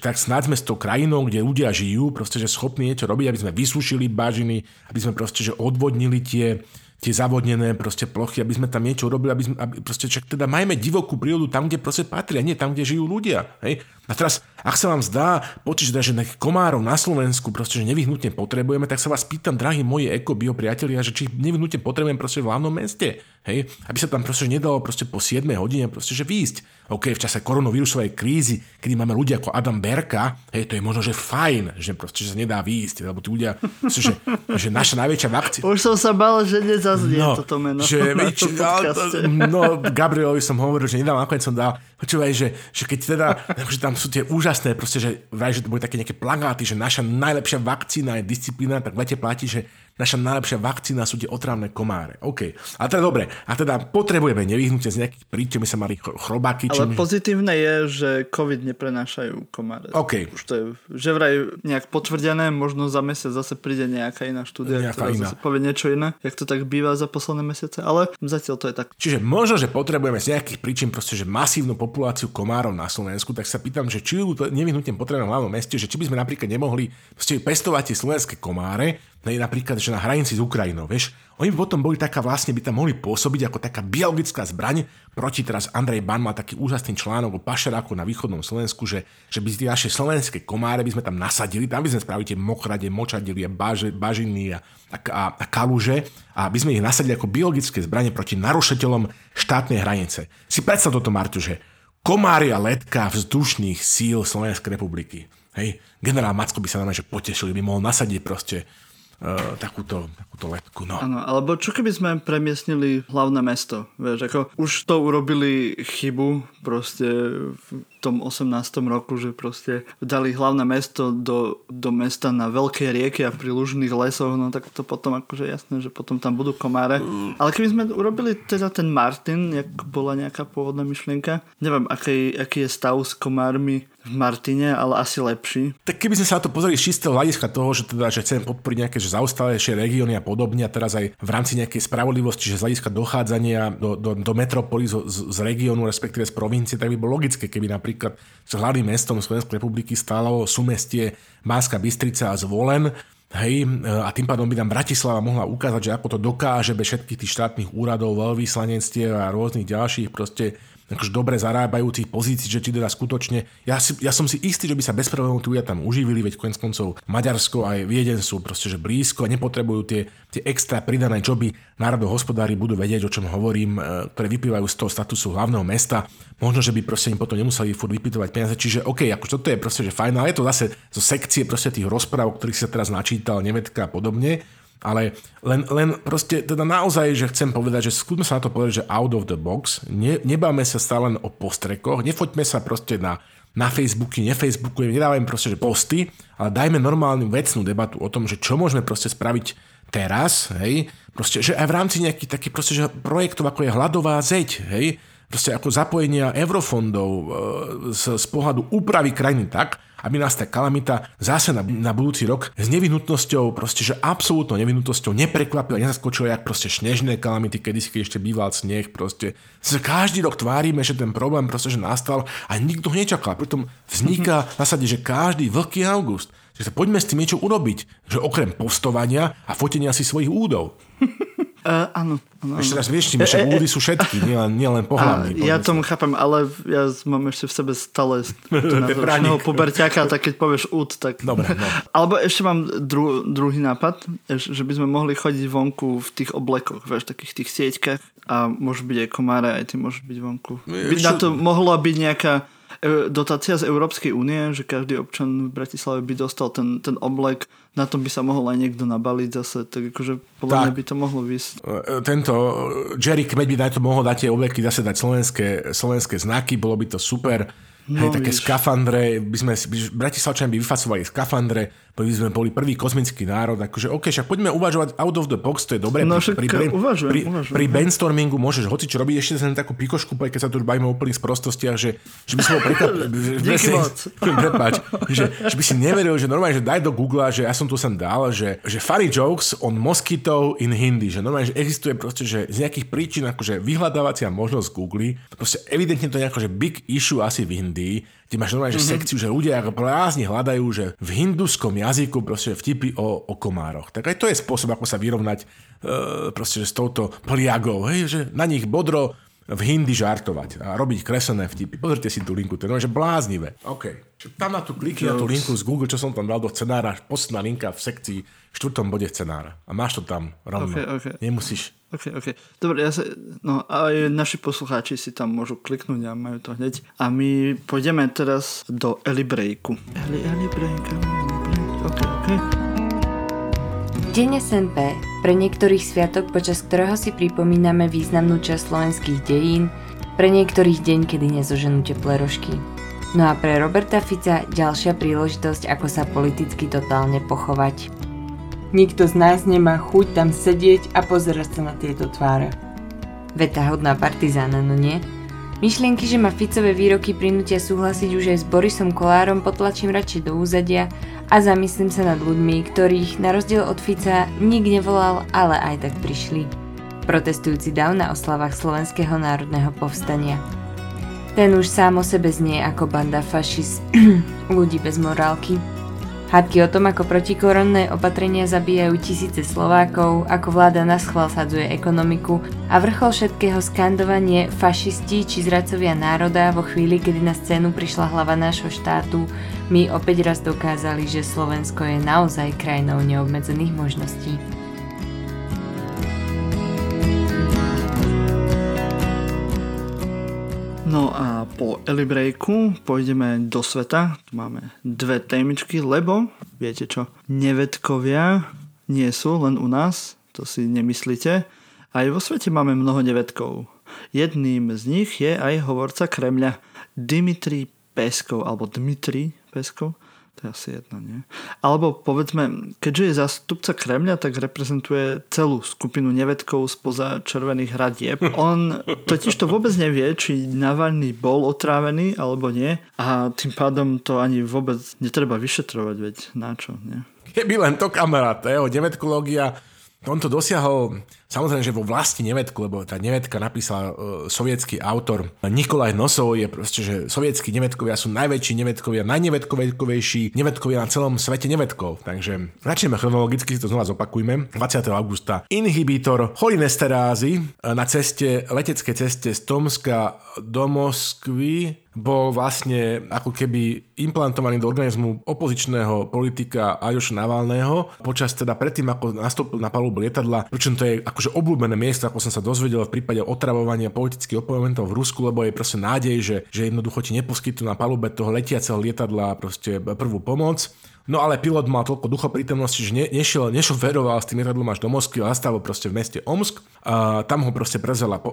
B: tak snáď sme s tou krajinou, kde ľudia žijú, proste, že schopní niečo robiť, aby sme vysúšili bažiny, aby sme proste, že odvodnili tie, tie zavodnené proste plochy, aby sme tam niečo urobili, aby sme, aby proste, čak teda majme divokú prírodu tam, kde proste patria, nie tam, kde žijú ľudia. Hej? A teraz, ak sa vám zdá pocit, že nejakých komárov na Slovensku proste, že nevyhnutne potrebujeme, tak sa vás pýtam, drahí moji eko-bio priatelia, že či nevyhnutne potrebujem proste v hlavnom meste. Hej? Aby sa tam proste nedalo proste po 7 hodine proste, že výjsť. OK, v čase koronavírusovej krízy, kedy máme ľudia ako Adam Berka, hej, to je možno, že fajn, že proste že sa nedá výjsť, lebo tí ľudia, že, že naša najväčšia vakcína...
A: Už som sa bal, že nezaznie no, toto meno. Že, na čo,
B: no, Gabrielovi som hovoril, že nedám, nakoniec som dal, počúvaj, že, že keď teda, že tam sú tie úžasné, proste, že vraj, že to boli také nejaké plagáty, že naša najlepšia vakcína je disciplína, tak v platí, že naša najlepšia vakcína sú tie otravné komáre. OK. A teda dobre. A teda potrebujeme nevyhnúť z nejakých príčin, my sa mali chrobáky.
A: Ale pozitívne je, že COVID neprenášajú komáre.
B: OK.
A: Už to je, že vraj nejak potvrdené, možno za mesiac zase príde nejaká iná štúdia, nejaká ktorá iná. zase povie niečo iné, jak to tak býva za posledné mesiace, ale zatiaľ to je tak.
B: Čiže možno, že potrebujeme z nejakých príčin proste, že masívnu populáciu komárov na Slovensku, tak sa pýtam, že či ju nevyhnutne potrebujeme v hlavnom meste, že či by sme napríklad nemohli pestovať tie slovenské komáre, napríklad že na hranici s Ukrajinou, vieš, oni by potom boli taká vlastne, by tam mohli pôsobiť ako taká biologická zbraň proti teraz Andrej Ban mal taký úžasný článok o pašeráku na východnom Slovensku, že, že by tie naše slovenské komáre by sme tam nasadili, tam by sme spravili tie mokrade, močadili a baž, bažiny a, a, a kaluže a by sme ich nasadili ako biologické zbranie proti narušiteľom štátnej hranice. Si predstav toto, Martu, že komári a letka vzdušných síl Slovenskej republiky. Hej, generál Macko by sa nám že potešili, by mohol nasadiť proste Uh, takúto, takúto letku. No.
A: Ano, alebo čo keby sme premiestnili hlavné mesto? Vieš, ako už to urobili chybu, proste tom 18. roku, že proste dali hlavné mesto do, do mesta na veľké rieky a pri lužných lesoch, no tak to potom akože jasné, že potom tam budú komáre. Mm. Ale keby sme urobili teda ten Martin, jak bola nejaká pôvodná myšlienka, neviem, aký, aký je stav s komármi v Martine, ale asi lepší.
B: Tak keby sme sa na to pozreli z čistého hľadiska toho, že, teda, že chcem podporiť nejaké že zaostalejšie regióny a podobne a teraz aj v rámci nejakej spravodlivosti, že z hľadiska dochádzania do, do, do metropoly z, z regiónu, respektíve z provincie, tak by bolo logické, keby napríklad s hlavným mestom Slovenskej republiky stálo súmestie Bánska Bystrica a Zvolen, Hej, a tým pádom by nám Bratislava mohla ukázať, že ako to dokáže bez všetkých tých štátnych úradov, veľvyslanectiev a rôznych ďalších proste akože dobre zarábajúcich pozícií, že či teda skutočne, ja, si, ja som si istý, že by sa bez problémov tu tam uživili, veď konec koncov Maďarsko aj Vieden sú proste, že blízko a nepotrebujú tie, tie extra pridané joby. Národohospodári budú vedieť, o čom hovorím, e, ktoré vyplývajú z toho statusu hlavného mesta. Možno, že by proste im potom nemuseli furt vypytovať peniaze. Čiže OK, ako toto je proste, že fajn, ale je to zase zo sekcie proste tých rozpráv, ktorých sa teraz načítal Nemetka a podobne ale len, len proste teda naozaj, že chcem povedať, že skúsme sa na to povedať, že out of the box, ne, nebáme sa stále len o postrekoch, nefoďme sa proste na, na Facebooky, nefacebookujeme, nedávajme proste že posty, ale dajme normálnu vecnú debatu o tom, že čo môžeme proste spraviť teraz, hej, proste, že aj v rámci nejakých takých proste, že projektov, ako je hladová zeď, hej, proste ako zapojenia eurofondov e, z, z pohľadu úpravy krajiny tak, aby nás tá kalamita zase na, na budúci rok s nevyhnutnosťou, proste, že absolútnou nevyhnutnosťou neprekvapila, nezaskočila, jak proste snežné kalamity, kedy si ešte býval sneh, proste. Sa každý rok tvárime, že ten problém proste, že nastal a nikto ho nečakal. Pritom vzniká v zásade, že každý vlhký august. Že sa poďme s tým niečo urobiť, že okrem postovania a fotenia si svojich údov.
A: Uh, áno, áno.
B: Ešte raz vieš, však e, e, údy sú všetky, nielen, nielen pohľadný.
A: Ja tomu chápem, ale ja mám ešte v sebe stále názočného puberťáka, tak keď povieš úd, tak...
B: Dobre, no.
A: Alebo ešte mám dru, druhý nápad, že by sme mohli chodiť vonku v tých oblekoch, vieš, takých tých sieťkach a môžu byť aj komáre, aj ty môžu byť vonku. By na to mohla byť nejaká e, dotácia z Európskej únie, že každý občan v Bratislave by dostal ten, ten oblek na tom by sa mohol aj niekto nabaliť zase, tak akože podľa tak, mňa by to mohlo vysť. E,
B: tento Jerry Kmeď by na to mohol dať tie obleky, zase dať slovenské, slovenské znaky, bolo by to super. No, Hej, také skafandre, by sme, Bratislavčania by vyfacovali skafandre, by sme boli prvý kozmický národ, akože OK, však poďme uvažovať out of the box, to je dobré.
A: No, pri, pri,
B: uvažujem, pri, uvažujem. pri brainstormingu môžeš hoci čo robiť, ešte len takú pikošku, keď sa tu bavíme o úplných sprostostiach, že, že by si bol prekvap... prepáč, že, že, by si neveril, že normálne, že daj do Google, že ja som tu sem dal, že, že funny jokes on mosquito in Hindi, že normálne, že existuje proste, že z nejakých príčin akože vyhľadávacia možnosť Google, proste evidentne to je nejako, že big issue asi v Indii, kde máš normálne mm-hmm. že sekciu, že ľudia prázdne hľadajú, že v hinduskom jazyku proste vtipy o, o komároch. Tak aj to je spôsob, ako sa vyrovnať e, proste že s touto pliagou, hej, že na nich bodro v hindi žartovať a robiť kreslené vtipy. Pozrite si tú linku, to je že bláznivé. OK. Tam na tú kliky na tú linku z Google, čo som tam dal do scenára, posledná linka v sekcii v štvrtom bode scenára. A máš to tam rovno. Okay, okay. Nemusíš.
A: OK, OK. Dobre, ja sa, no aj naši poslucháči si tam môžu kliknúť a majú to hneď. A my pôjdeme teraz do Eli Breaku. Eli, Eli Break, OK, OK.
C: Deň SNP, pre niektorých sviatok, počas ktorého si pripomíname významnú časť slovenských dejín, pre niektorých deň, kedy nezoženú teplé rožky. No a pre Roberta Fica ďalšia príležitosť, ako sa politicky totálne pochovať. Nikto z nás nemá chuť tam sedieť a pozerať sa na tieto tváre. Veta hodná partizána, no nie? Myšlienky, že ma Ficové výroky prinútia súhlasiť už aj s Borisom Kolárom potlačím radšej do úzadia a zamyslím sa nad ľuďmi, ktorých na rozdiel od Fica nik nevolal, ale aj tak prišli. Protestujúci dav na oslavách Slovenského národného povstania. Ten už sám o sebe znie ako banda fašist ľudí bez morálky, Hádky o tom, ako protikoronné opatrenia zabíjajú tisíce Slovákov, ako vláda na schvál sadzuje ekonomiku a vrchol všetkého skandovanie fašisti či zradcovia národa vo chvíli, kedy na scénu prišla hlava nášho štátu, my opäť raz dokázali, že Slovensko je naozaj krajinou neobmedzených možností.
A: No a po Elibreaku pôjdeme do sveta. Tu máme dve témičky, lebo viete čo, nevedkovia nie sú len u nás, to si nemyslíte. Aj vo svete máme mnoho nevedkov. Jedným z nich je aj hovorca Kremľa, Dimitri Peskov, alebo Dmitri Peskov, to je asi jedno, nie? Alebo povedzme, keďže je zástupca Kremľa, tak reprezentuje celú skupinu nevedkov spoza červených hradieb. On totiž to vôbec nevie, či Navalny bol otrávený alebo nie a tým pádom to ani vôbec netreba vyšetrovať, veď na čo, nie?
B: Keby len to kamarát, jeho nevetkológia on to dosiahol samozrejme, že vo vlasti nevedku, lebo tá nevedka napísal uh, sovietský autor Nikolaj Nosov, je proste, že sovietskí nevedkovia sú najväčší nevedkovia, najnevedkovejší nevedkovia na celom svete nevedkov. Takže začneme chronologicky, si to znova zopakujme. 20. augusta inhibitor cholinesterázy na ceste, leteckej ceste z Tomska do Moskvy bol vlastne ako keby implantovaný do organizmu opozičného politika Ajoša Navalného počas teda predtým, ako nastúpil na palubu lietadla, pričom to je akože obľúbené miesto, ako som sa dozvedel v prípade otravovania politických oponentov v Rusku, lebo je proste nádej, že, že jednoducho ti neposkytnú na palube toho letiaceho lietadla proste prvú pomoc. No ale pilot mal toľko ducha prítomnosti, že ne, nešiel, nešoferoval s tým lietadlom až do Moskvy, ale zastavil proste v meste Omsk. A tam ho proste prezela po,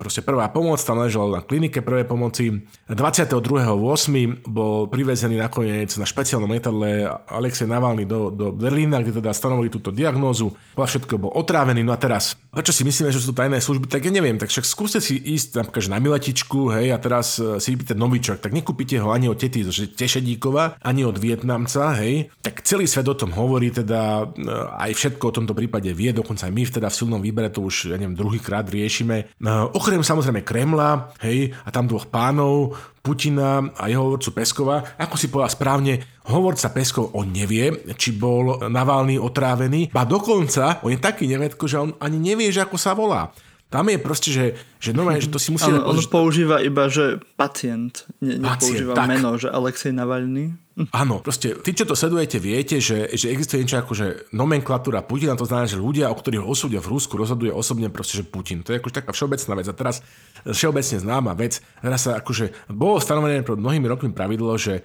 B: proste prvá pomoc, tam ležal na klinike prvej pomoci. 22.8. bol privezený nakoniec na špeciálnom lietadle Alexej Navalny do, do Berlína, kde teda stanovili túto diagnózu. Bola všetko bol otrávený. No a teraz, prečo si myslíme, že sú to tajné služby, tak ja neviem. Tak však skúste si ísť napríklad na miletičku, hej, a teraz e, si vypýtať novičok, tak nekúpite ho ani od tety z Tešedíkova, ani od Vietnamca, sa, hej, tak celý svet o tom hovorí, teda e, aj všetko o tomto prípade vie, dokonca aj my teda v silnom výbere to už, ja neviem, druhýkrát riešime. No, okrem samozrejme Kremla, hej, a tam dvoch pánov, Putina a jeho hovorcu Peskova, ako si povedal správne, hovorca Peskov, on nevie, či bol Navalny otrávený, ba dokonca, on je taký nevedko, že on ani nevie, že ako sa volá. Tam je proste, že, že normálne, že to si musí...
A: on používa iba, že pacient, ne, nepoužíva pacient, meno, že Alexej Navalny.
B: Áno, proste, tí, čo to sledujete, viete, že, že existuje niečo ako, že nomenklatúra Putina, to znamená, že ľudia, o ktorých osudia v Rusku, rozhoduje osobne proste, že Putin. To je akože taká všeobecná vec. A teraz všeobecne známa vec, teraz sa akože bolo stanovené pred mnohými rokmi pravidlo, že e,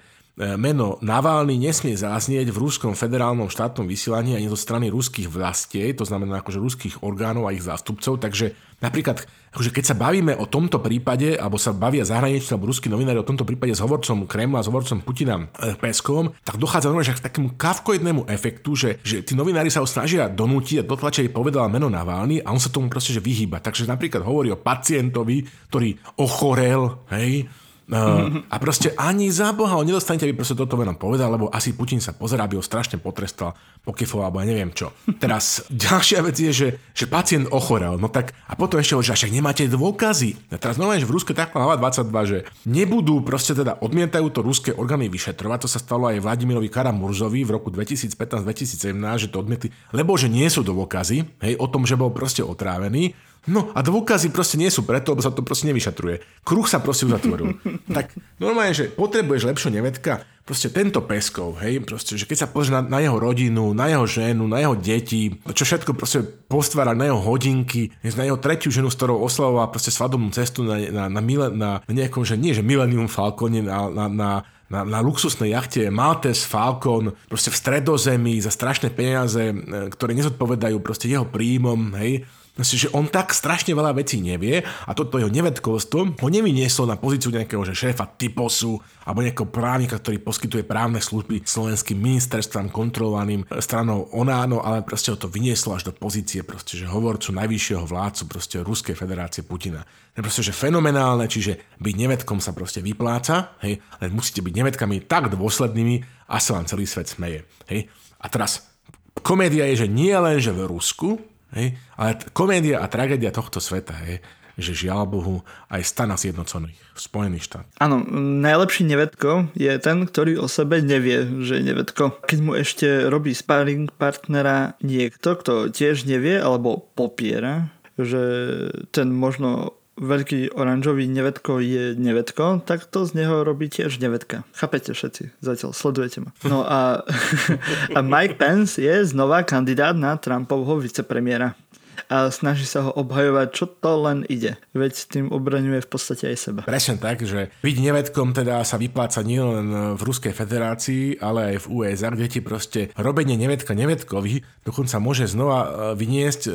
B: meno Navalny nesmie záznieť v ruskom federálnom štátnom vysielaní ani zo strany ruských vlastiej, to znamená akože ruských orgánov a ich zástupcov, takže Napríklad, akože keď sa bavíme o tomto prípade, alebo sa bavia zahraniční alebo ruskí novinári o tomto prípade s hovorcom Kremla, s hovorcom Putina e, Peskovom, tak dochádza normálne k takému kavkoidnému efektu, že, že tí novinári sa ho snažia donútiť a dotlačiť povedala meno Navalny a on sa tomu proste že vyhýba. Takže napríklad hovorí o pacientovi, ktorý ochorel, hej, Uh, a proste ani za Boha on nedostanete, aby proste toto meno povedal, lebo asi Putin sa pozerá, aby ho strašne potrestal pokefov alebo ja neviem čo. Teraz ďalšia vec je, že, že pacient ochorel, no tak a potom ešte že však nemáte dôkazy. A teraz normálne, že v Ruske takto hlava 22, že nebudú proste teda odmietajú to ruské orgány vyšetrovať, to sa stalo aj Vladimirovi Karamurzovi v roku 2015-2017, že to odmietli, lebo že nie sú dôkazy, hej, o tom, že bol proste otrávený, No a dôkazy proste nie sú preto, lebo sa to proste nevyšatruje. Kruh sa proste uzatvoril. tak normálne, že potrebuješ lepšie nevedka, proste tento Peskov, hej, proste, že keď sa pozrieš na, na jeho rodinu, na jeho ženu, na jeho deti, čo všetko proste postvára na jeho hodinky, na jeho tretiu ženu, s ktorou oslavoval proste svadobnú cestu na, na, na, na, na nejakom, že nie, že Millennium Falcone, na, na, na na, na luxusnej jachte Maltese Falcon, proste v stredozemi za strašné peniaze, e, ktoré nezodpovedajú proste jeho príjmom, hej, Myslím, že on tak strašne veľa vecí nevie a toto jeho nevedkovstvo ho nevynieslo na pozíciu nejakého že šéfa typosu alebo nejakého právnika, ktorý poskytuje právne služby slovenským ministerstvám kontrolovaným stranou Onáno, ale proste ho to vynieslo až do pozície proste, že hovorcu najvyššieho vládcu proste Ruskej federácie Putina. Je proste, že fenomenálne, čiže byť nevedkom sa proste vypláca, hej, ale musíte byť nevedkami tak dôslednými a sa vám celý svet smeje. Hej. A teraz komédia je, že nie len, že v Rusku, Hej? Ale komédia a tragédia tohto sveta je, že žiaľ Bohu aj stana zjednocených v Spojených štát.
A: Áno, najlepší nevedko je ten, ktorý o sebe nevie, že je nevedko. Keď mu ešte robí sparring partnera niekto, kto tiež nevie alebo popiera, že ten možno veľký oranžový nevedko je nevedko, tak to z neho robí tiež nevedka. Chápete všetci, zatiaľ sledujete ma. No a, a Mike Pence je znova kandidát na Trumpovho vicepremiera. A snaží sa ho obhajovať, čo to len ide. Veď tým obraňuje v podstate aj seba.
B: Presne tak, že byť nevedkom teda sa vypláca nielen v Ruskej federácii, ale aj v USA, kde ti proste robenie nevedka nevedkovi dokonca môže znova e, vyniesť e,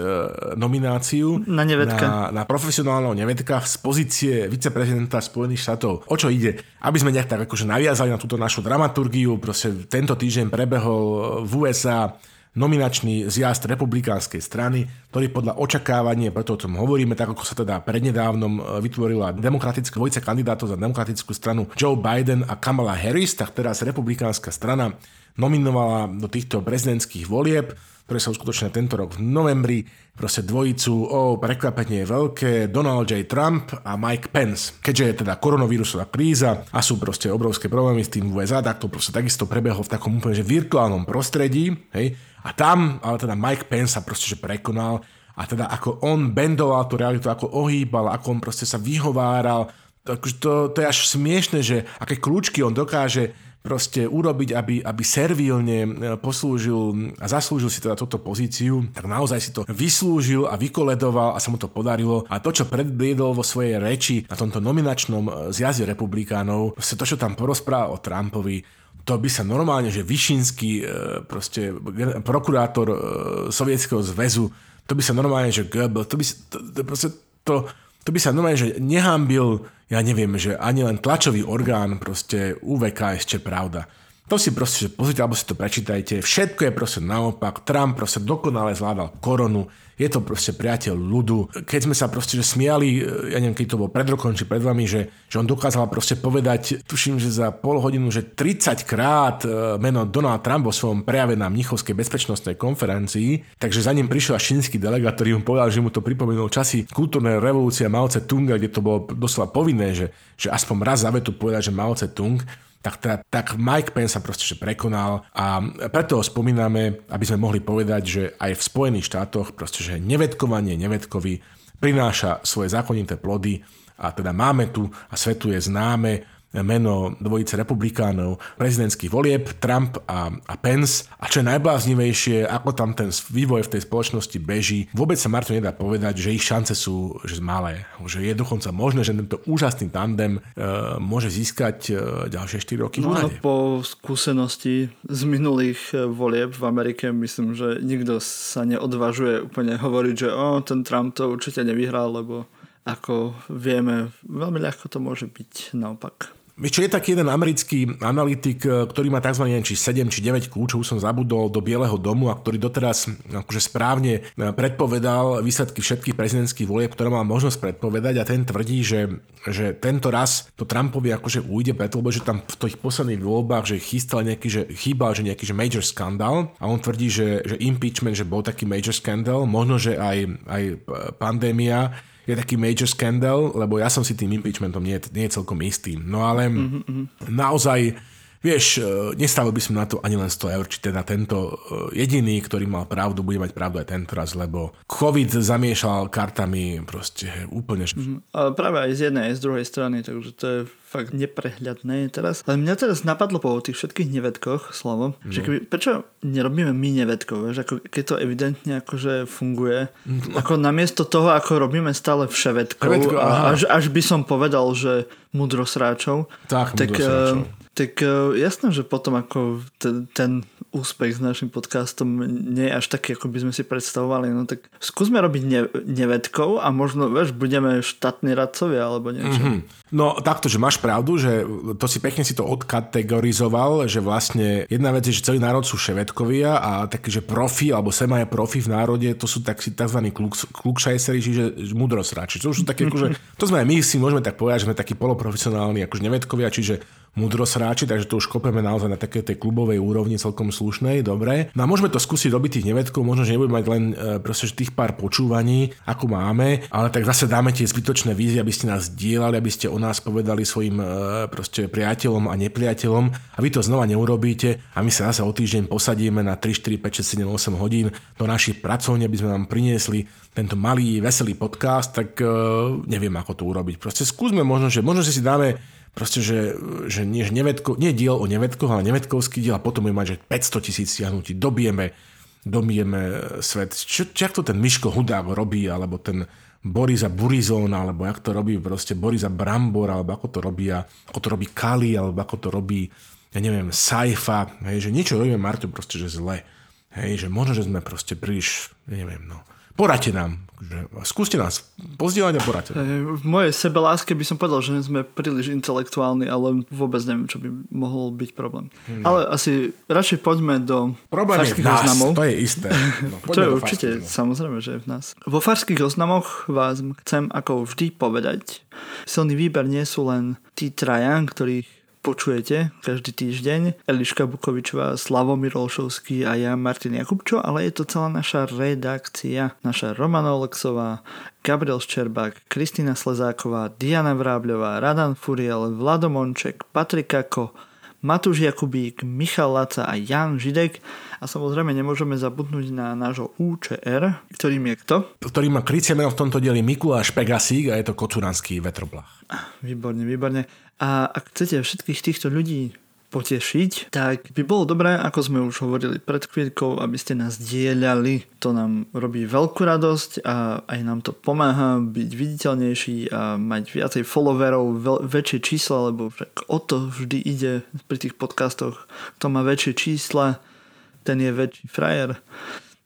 B: nomináciu
A: na, nevedka.
B: na, na profesionálneho nevedka z pozície viceprezidenta Spojených štátov. O čo ide? Aby sme nejak tak akože naviazali na túto našu dramaturgiu, proste tento týždeň prebehol v USA nominačný zjazd republikánskej strany, ktorý podľa očakávania, preto o tom hovoríme, tak ako sa teda prednedávnom e, vytvorila demokratická dvojica kandidátov za demokratickú stranu Joe Biden a Kamala Harris, tak teraz republikánska strana nominovala do týchto prezidentských volieb ktoré sa uskutočnia tento rok v novembri, proste dvojicu, o prekvapenie veľké, Donald J. Trump a Mike Pence. Keďže je teda koronavírusová kríza a sú proste obrovské problémy s tým USA, tak to proste takisto prebehlo v takom úplne že virtuálnom prostredí, hej, a tam, ale teda Mike Pence sa proste že prekonal a teda ako on bendoval tú realitu, ako ohýbal, ako on proste sa vyhováral, to, to, to je až smiešne, že aké kľúčky on dokáže proste urobiť, aby, aby servílne e, poslúžil a zaslúžil si teda túto pozíciu, tak naozaj si to vyslúžil a vykoledoval a sa mu to podarilo. A to, čo predbiedol vo svojej reči na tomto nominačnom e, zjazde republikánov, to, čo tam porozprával o Trumpovi, to by sa normálne, že Vyšinský e, proste prokurátor Sovietskeho zväzu, to by sa normálne, že Goebbels, to by, to, to, proste, to, to by sa normálne, že nehambil, ja neviem, že ani len tlačový orgán proste UVK ešte pravda. To si proste že pozrite, alebo si to prečítajte. Všetko je proste naopak. Trump proste dokonale zvládal koronu je to proste priateľ ľudu. Keď sme sa proste že smiali, ja neviem, keď to bol pred rokom či pred vami, že, že on dokázal proste povedať, tuším, že za pol hodinu, že 30 krát e, meno Donald Trump vo svojom prejave na Mnichovskej bezpečnostnej konferencii, takže za ním prišiel až čínsky delegát, ktorý mu povedal, že mu to pripomínalo časy kultúrnej revolúcie Mao Tse Tunga, kde to bolo doslova povinné, že, že aspoň raz za vetu povedať, že Mao Tse Tung tak, teda, tak Mike Pence sa proste prekonal a preto ho spomíname, aby sme mohli povedať, že aj v Spojených štátoch proste, že nevedkovanie nevedkovi prináša svoje zákonité plody a teda máme tu a svetu je známe meno dvojice republikánov, prezidentských volieb, Trump a, a Pence. A čo je najbláznivejšie, ako tam ten vývoj v tej spoločnosti beží, vôbec sa Marto nedá povedať, že ich šance sú že malé. Že je dokonca možné, že tento úžasný tandem e, môže získať e, ďalšie 4 roky
A: no, no, po skúsenosti z minulých e, volieb v Amerike myslím, že nikto sa neodvažuje úplne hovoriť, že o, ten Trump to určite nevyhral, lebo ako vieme, veľmi ľahko to môže byť naopak.
B: Čo je taký jeden americký analytik, e, ktorý má tzv. či 7 či 9 kľúčov, som zabudol do Bieleho domu a ktorý doteraz akože správne e, predpovedal výsledky všetkých prezidentských volieb, ktoré mal možnosť predpovedať a ten tvrdí, že, že tento raz to Trumpovi akože ujde preto, lebo že tam v tých posledných voľbách, že chystal nejaký, že chýbal, že nejaký že major skandál a on tvrdí, že, že impeachment, že bol taký major skandál, možno, že aj, aj pandémia, je taký major scandal, lebo ja som si tým impeachmentom nie, nie celkom istý. No ale mm-hmm. naozaj, vieš, e, nestavil by som na to ani len 100 eur, či teda tento e, jediný, ktorý mal pravdu, bude mať pravdu aj tento raz, lebo COVID zamiešal kartami proste úplne. Mm-hmm.
A: A práve aj z jednej, aj z druhej strany, takže to je fakt neprehľadné teraz. Ale mňa teraz napadlo po tých všetkých nevedkoch slovo, no. že keby, prečo nerobíme my nevedkov, vieš, ako keď to evidentne akože funguje, no. ako namiesto toho, ako robíme stále vševedkov, Vedko, a až, až by som povedal, že mudrosráčov,
B: tak,
A: tak, mudrosráčov. Tak uh, jasné, že potom ako ten, ten úspech s našim podcastom nie je až taký, ako by sme si predstavovali. No tak skúsme robiť ne, nevedkov a možno, vieš, budeme štátni radcovia alebo niečo. Mm-hmm.
B: No takto, že máš pravdu, že to si pekne si to odkategorizoval, že vlastne jedna vec je, že celý národ sú ševedkovia a taký, že profi alebo sema je profi v národe, to sú tak, tzv. klukšajseri, čiže mudrosráči. To sú také, akože, to sme aj my si môžeme tak povedať, že sme takí poloprofesionálni akože nevedkovia, čiže mudrosráči, takže to už kopeme naozaj na také tej klubovej úrovni celkom slušnej, dobre. No a môžeme to skúsiť robiť tých nevedkov, možno, že nebudeme mať len e, proste tých pár počúvaní, ako máme, ale tak zase dáme tie zbytočné vízie, aby ste nás dielali, aby ste o nás povedali svojim e, proste priateľom a nepriateľom a vy to znova neurobíte a my sa zase o týždeň posadíme na 3, 4, 5, 6, 7, 8 hodín do našich pracovní, aby sme vám priniesli tento malý, veselý podcast, tak uh, neviem, ako to urobiť. Proste skúsme možno, že možno, že si dáme proste, že, že nie, nevedko, nie diel o nevedkoch, ale nevedkovský diel a potom budeme mať, že 500 tisíc stiahnutí, dobijeme domijeme svet. Čo, čo to ten Miško Hudák robí, alebo ten Borisa Burizón, alebo jak to robí proste Borisa Brambor, alebo ako to robí, ako to robí Kali, alebo ako to robí, ja neviem, Saifa, hej, že niečo robíme Marťo proste, že zle. Hej, že možno, že sme proste príliš, neviem, no, Poradte nám. Skúste nás pozdieľať a poradte.
A: V mojej sebeláske by som povedal, že sme príliš intelektuálni, ale vôbec neviem, čo by mohol byť problém. No. Ale asi radšej poďme do
B: problém farských nás, oznamov. To je isté. No,
A: to je určite, no. samozrejme, že je v nás. Vo farských oznamoch vás chcem ako vždy povedať, silný výber nie sú len tí traja, ktorých počujete každý týždeň. Eliška Bukovičová, Slavomir Olšovský a ja Martin Jakubčo, ale je to celá naša redakcia. Naša Romana Oleksová, Gabriel Ščerbák, Kristýna Slezáková, Diana Vrábľová, Radan Furiel, Vlado Monček, Patrik Ako, Matúš Jakubík, Michal Laca a Jan Židek. A samozrejme nemôžeme zabudnúť na nášho UČR, ktorým je kto?
B: Ktorý má krycie meno v tomto dieli Mikuláš Pegasík a je to kocuranský vetroplach.
A: Výborne, výborne. A ak chcete všetkých týchto ľudí potešiť, tak by bolo dobré, ako sme už hovorili pred chvíľkou, aby ste nás dielali. To nám robí veľkú radosť a aj nám to pomáha byť viditeľnejší a mať viacej followerov, veľ, väčšie čísla, lebo však o to vždy ide pri tých podcastoch. Kto má väčšie čísla, ten je väčší frajer.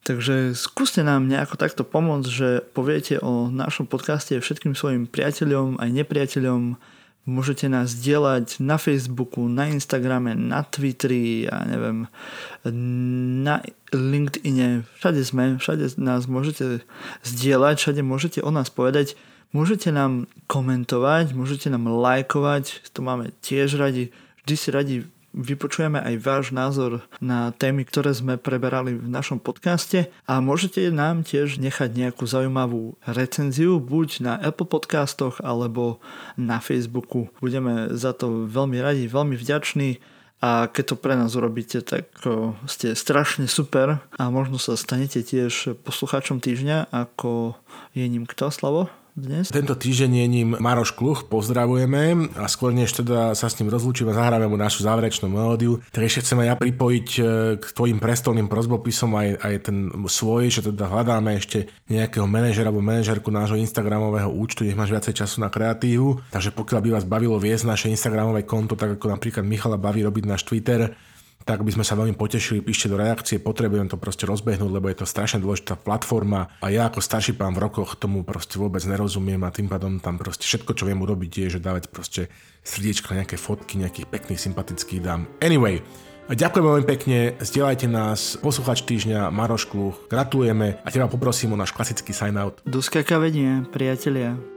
A: Takže skúste nám nejako takto pomôcť, že poviete o našom podcaste všetkým svojim priateľom aj nepriateľom, Môžete nás dielať na Facebooku, na Instagrame, na Twitteri, ja neviem, na LinkedIne, všade sme, všade nás môžete zdieľať, všade môžete o nás povedať, môžete nám komentovať, môžete nám lajkovať, to máme tiež radi, vždy si radi vypočujeme aj váš názor na témy, ktoré sme preberali v našom podcaste a môžete nám tiež nechať nejakú zaujímavú recenziu buď na Apple podcastoch alebo na Facebooku. Budeme za to veľmi radi, veľmi vďační a keď to pre nás urobíte, tak ste strašne super a možno sa stanete tiež poslucháčom týždňa, ako je ním kto, Slavo? Dnes?
B: Tento týždeň je ním Maroš Kluch, pozdravujeme a skôr než teda sa s ním rozlúčime, zahráme mu našu záverečnú melódiu, tak ešte chceme ja pripojiť e, k tvojim prestolným prozbopisom aj, aj ten svoj, že teda hľadáme ešte nejakého manažera alebo manažerku nášho Instagramového účtu, nech máš viacej času na kreatívu. Takže pokiaľ by vás bavilo viesť naše Instagramové konto, tak ako napríklad Michala baví robiť náš Twitter, tak by sme sa veľmi potešili, píšte do reakcie, potrebujem to proste rozbehnúť, lebo je to strašne dôležitá platforma a ja ako starší pán v rokoch tomu proste vôbec nerozumiem a tým pádom tam proste všetko, čo viem urobiť je, že dávať proste srdiečka, nejaké fotky, nejakých pekných, sympatických dám. Anyway, Ďakujem veľmi pekne, zdieľajte nás, posluchač týždňa Maroš Kluch, gratulujeme a teba poprosím o náš klasický sign out.
A: Do skakavenia, priatelia.